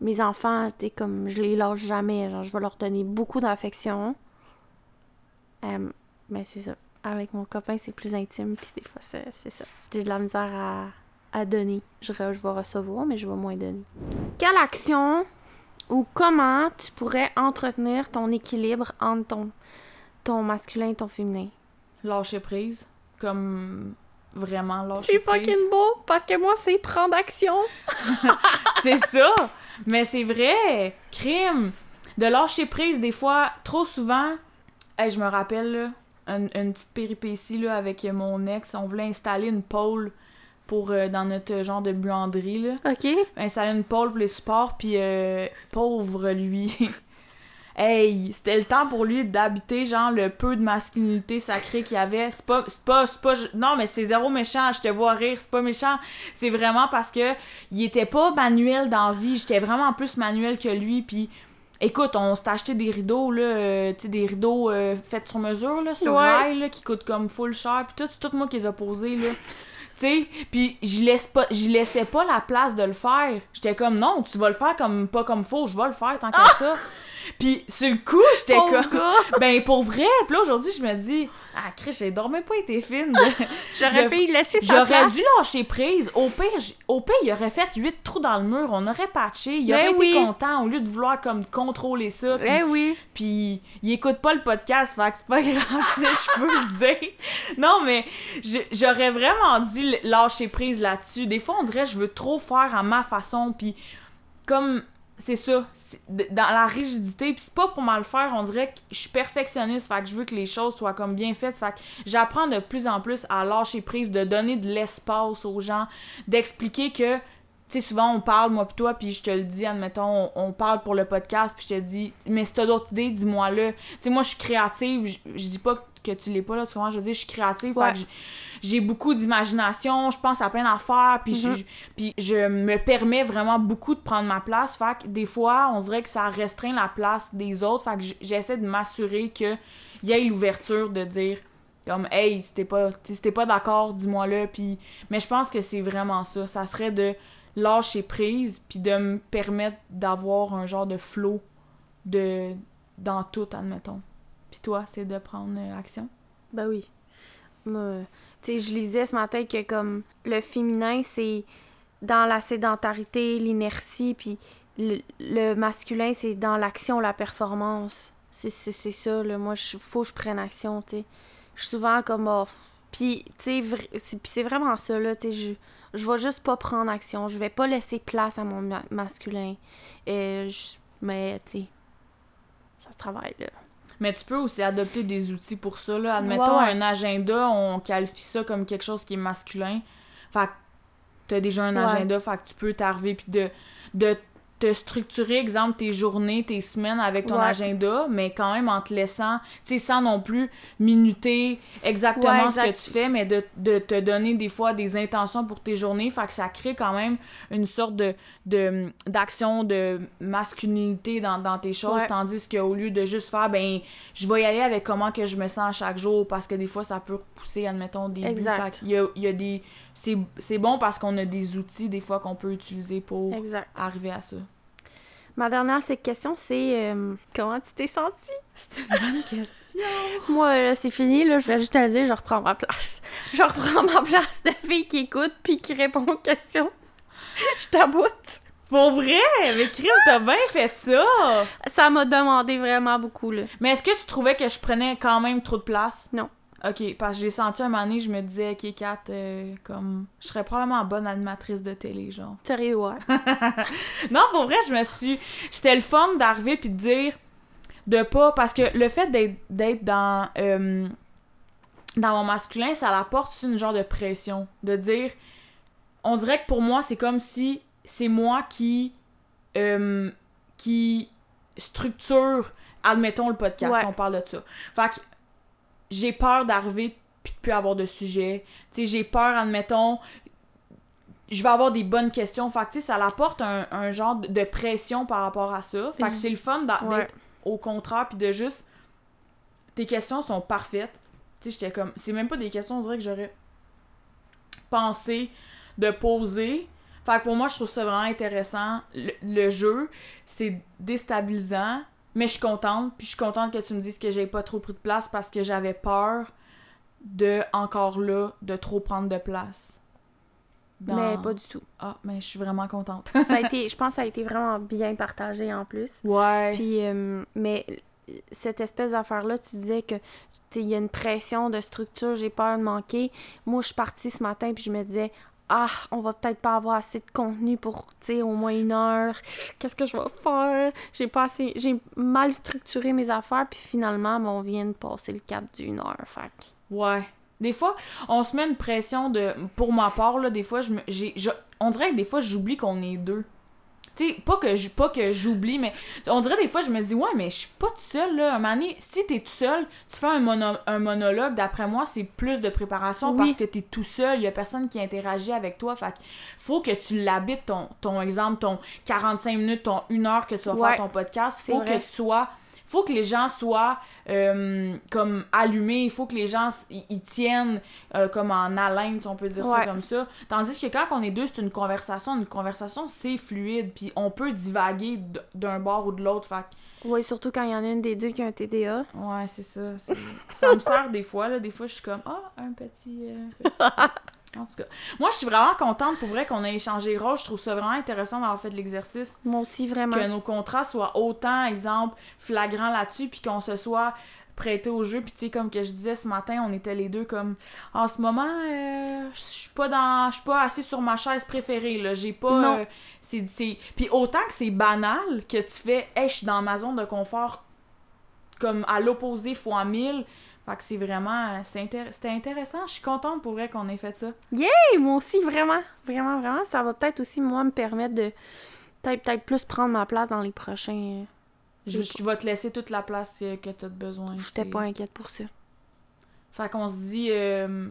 Mes enfants, tu sais, comme, je les lâche jamais, genre, je vais leur donner beaucoup d'affection. Euh, mais c'est ça. Avec mon copain, c'est plus intime, puis des fois, c'est, c'est ça. J'ai de la misère à, à donner. Je, re- je vais recevoir, mais je vais moins donner. Quelle action ou comment tu pourrais entretenir ton équilibre entre ton, ton masculin et ton féminin? Lâcher prise. Comme vraiment lâcher C'est prise. fucking beau parce que moi, c'est prendre action. C'est ça! Mais c'est vrai! Crime! De lâcher prise, des fois, trop souvent. Hey, je me rappelle, là, une, une petite péripétie là, avec mon ex. On voulait installer une pôle pour, euh, dans notre genre de buanderie. Là. OK? Installer une pôle pour les supports, puis euh, pauvre lui. hey, c'était le temps pour lui d'habiter, genre, le peu de masculinité sacrée qu'il y avait. C'est pas, c'est pas, c'est pas, non, mais c'est zéro méchant, je te vois rire, c'est pas méchant. C'est vraiment parce que il était pas manuel dans la vie, j'étais vraiment plus manuel que lui, puis écoute, on s'est acheté des rideaux, là, euh, tu sais, des rideaux euh, faits sur mesure, là, sur Ouais. rail, là, qui coûtent comme full cher, puis tout, c'est tout moi qui les ai posés, là. Tu sais, puis je laisse pas je laissais pas la place de le faire. J'étais comme non, tu vas le faire comme pas comme faut, je vais le faire tant que ça. Puis sur le coup, j'étais comme ben pour vrai, puis là aujourd'hui, je me dis ah Chris, j'ai dormi pas été fine. J'aurais pu laisser sa J'aurais dû lâcher prise. Au pire, au pire, il aurait fait huit trous dans le mur, on aurait patché, il Ben aurait oui. été content au lieu de vouloir comme contrôler ça. puis- Eh oui. puis il écoute pas le podcast, fait que c'est pas grave, je peux le dire. Non, mais j'aurais vraiment dû lâcher prise là-dessus. Des fois, on dirait je veux trop faire à ma façon, puis comme c'est ça, dans la rigidité, puis c'est pas pour mal faire, on dirait que je suis perfectionniste, fait que je veux que les choses soient comme bien faites, fait que j'apprends de plus en plus à lâcher prise, de donner de l'espace aux gens, d'expliquer que tu sais, souvent on parle, moi pis toi, puis je te le dis, admettons, on, parle pour le podcast, puis je te dis, mais si t'as d'autres idées, dis-moi-le. Tu sais, moi je suis créative, je dis pas que tu l'es pas, là, tu vois, je veux dire, je suis créative, Ouais. que j'ai beaucoup d'imagination, je pense à plein d'affaires, puis, Mhm. je, puis je me permets vraiment beaucoup de prendre ma place, fait que des fois, on dirait que ça restreint la place des autres, fait que j'essaie de m'assurer que y ait l'ouverture de dire comme hey si t'es pas si pas d'accord dis-moi le puis mais je pense que c'est vraiment ça ça serait de lâcher prise puis de me permettre d'avoir un genre de flow de dans tout admettons toi c'est de prendre euh, action? Ben oui. Tu sais, je lisais ce matin que comme le féminin, c'est dans la sédentarité, l'inertie, puis le, masculin, c'est dans l'action, la performance. C'est ça, là. Moi, il faut que je prenne action, tu sais. Je suis souvent comme, oh. Puis, tu sais, c'est vraiment ça, là, tu sais. Je, je vais juste pas prendre action. Je vais pas laisser place à mon ma- masculin. Euh, mais, tu sais, ça se travaille, là. Mais tu peux aussi adopter des outils pour ça là. Admettons Ouais, un agenda on qualifie ça comme quelque chose qui est masculin. Fait que t'as déjà un Ouais. agenda fait que tu peux t'arriver puis de de te structurer, exemple, tes journées, tes semaines avec ton Ouais. agenda, mais quand même en te laissant, tu sais, sans non plus minuter exactement Ouais, ce que tu fais, mais de, de te donner des fois des intentions pour tes journées, fait que ça crée quand même une sorte de de- d'action de, masculinité dans, dans tes choses, Ouais. tandis qu'au lieu de juste faire, ben, je vais y aller avec comment que je me sens à chaque jour, parce que des fois, ça peut repousser, admettons, des buts. Qu'il y a, il y a des... C'est bon parce qu'on a des outils, des fois, qu'on peut utiliser pour Exact. arriver à ça. Ma dernière question, c'est euh, comment tu t'es sentie? C'est une bonne question. Moi, là, c'est fini, là, je vais juste te le dire, je reprends ma place. Je reprends ma place de fille qui écoute puis qui répond aux questions. Je t'aboute. Pour vrai? Mais Chris, t'as bien fait ça! Ça m'a demandé vraiment beaucoup, là. Mais est-ce que tu trouvais que je prenais quand même trop de place? Non. Ok, parce que j'ai senti un moment donné, je me disais, ok, Kat, euh, comme, je serais probablement bonne animatrice de télé, genre. Sérieux, ouais. Non, pour vrai, je me suis. J'étais le fun d'arriver puis de dire de pas. Parce que le fait d'être d'être dans. euh, dans mon masculin, ça apporte une genre de pression. De dire. On dirait que pour moi, c'est comme si c'est moi qui. euh, qui structure, admettons, le podcast. Ouais. On parle de ça. Fait que j'ai peur d'arriver puis de plus avoir de sujet. Tu sais, j'ai peur, admettons, je vais avoir des bonnes questions. Fait que, tu sais, ça apporte un, un genre de pression par rapport à ça. Fait que c'est le fun Ouais. d'être au contraire, puis de juste... Tes questions sont parfaites. Tu sais, j'étais comme... C'est même pas des questions, on dirait que j'aurais pensé de poser. Fait que pour moi, je trouve ça vraiment intéressant. Le, le jeu, c'est déstabilisant, mais je suis contente. Puis je suis contente que tu me dises que j'ai pas trop pris de place parce que j'avais peur de, encore là, de trop prendre de place. Dans- Mais pas du tout. Ah, mais je suis vraiment contente. Ça a été, je pense que ça a été vraiment bien partagé en plus. ouais. Puis, euh, mais cette espèce d'affaire-là, tu disais que il y a une pression de structure, j'ai peur de manquer. Moi, je suis partie ce matin, puis je me disais, ah, on va peut-être pas avoir assez de contenu pour, tu sais, au moins une heure. Qu'est-ce que je vais faire? J'ai pas assez, j'ai mal structuré mes affaires, puis finalement, ben, on vient de passer le cap d'une heure. Fait Ouais. Des fois, on se met une pression de. Pour ma part, là, des fois, je j'ai- je- on dirait que des fois, j'oublie qu'on est deux. Tu sais, pas que je- pas que j'oublie, mais on dirait des fois, je me dis, ouais, mais je suis pas toute seule, là. Un moment donné, si t'es tout seul, tu fais un, mono- un monologue, d'après moi, c'est plus de préparation Oui. parce que t'es tout seul, il y a personne qui interagit avec toi. Fait que faut que tu l'habites, ton, ton exemple, ton 45 minutes, ton 1 heure que tu vas Ouais. faire ton podcast. Faut que tu sois faut que les gens soient euh, comme allumés, il faut que les gens ils tiennent euh, comme en haleine, si on peut dire ça comme ça. Tandis que quand on est deux, c'est une conversation. Une conversation, c'est fluide, puis on peut divaguer d'un bord ou de l'autre. Fait Ouais, surtout quand il y en a une des deux qui a un TDA. ouais, c'est ça. ça me sert des fois, là. Des fois, je suis comme, ah, un petit. euh, petit En tout cas, moi, je suis vraiment contente pour vrai qu'on ait échangé les rôles. Je trouve ça vraiment intéressant d'avoir fait l'exercice Moi aussi, vraiment. que nos contrats soient autant, exemple, flagrants là-dessus, puis qu'on se soit prêté au jeu. Puis tu sais, comme que je disais ce matin, on était les deux comme, en ce moment, euh, je suis pas dans, je suis pas assis sur ma chaise préférée, là. J'ai pas... Non. euh, c'est... Puis autant que c'est banal que tu fais, hey, je suis dans ma zone de confort, comme à l'opposé fois mille. Fait que c'est vraiment, c'est intér- c'était intéressant. Je suis contente pour vrai qu'on ait fait ça. Hey, moi aussi, vraiment, vraiment, vraiment. Ça va peut-être aussi, moi, me permettre de peut-être peut-être plus prendre ma place dans les prochains. Je, J'ai je vais te laisser toute la place que, que tu as besoin. J'étais c'est- pas inquiète pour ça. Fait qu'on se dit euh,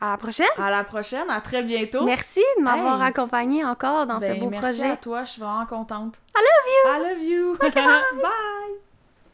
À la prochaine! à la prochaine, à très bientôt. Merci de m'avoir Hey. accompagné encore dans ce Ben, beau merci projet. à toi, je suis vraiment contente. I love you! I love you. Bye.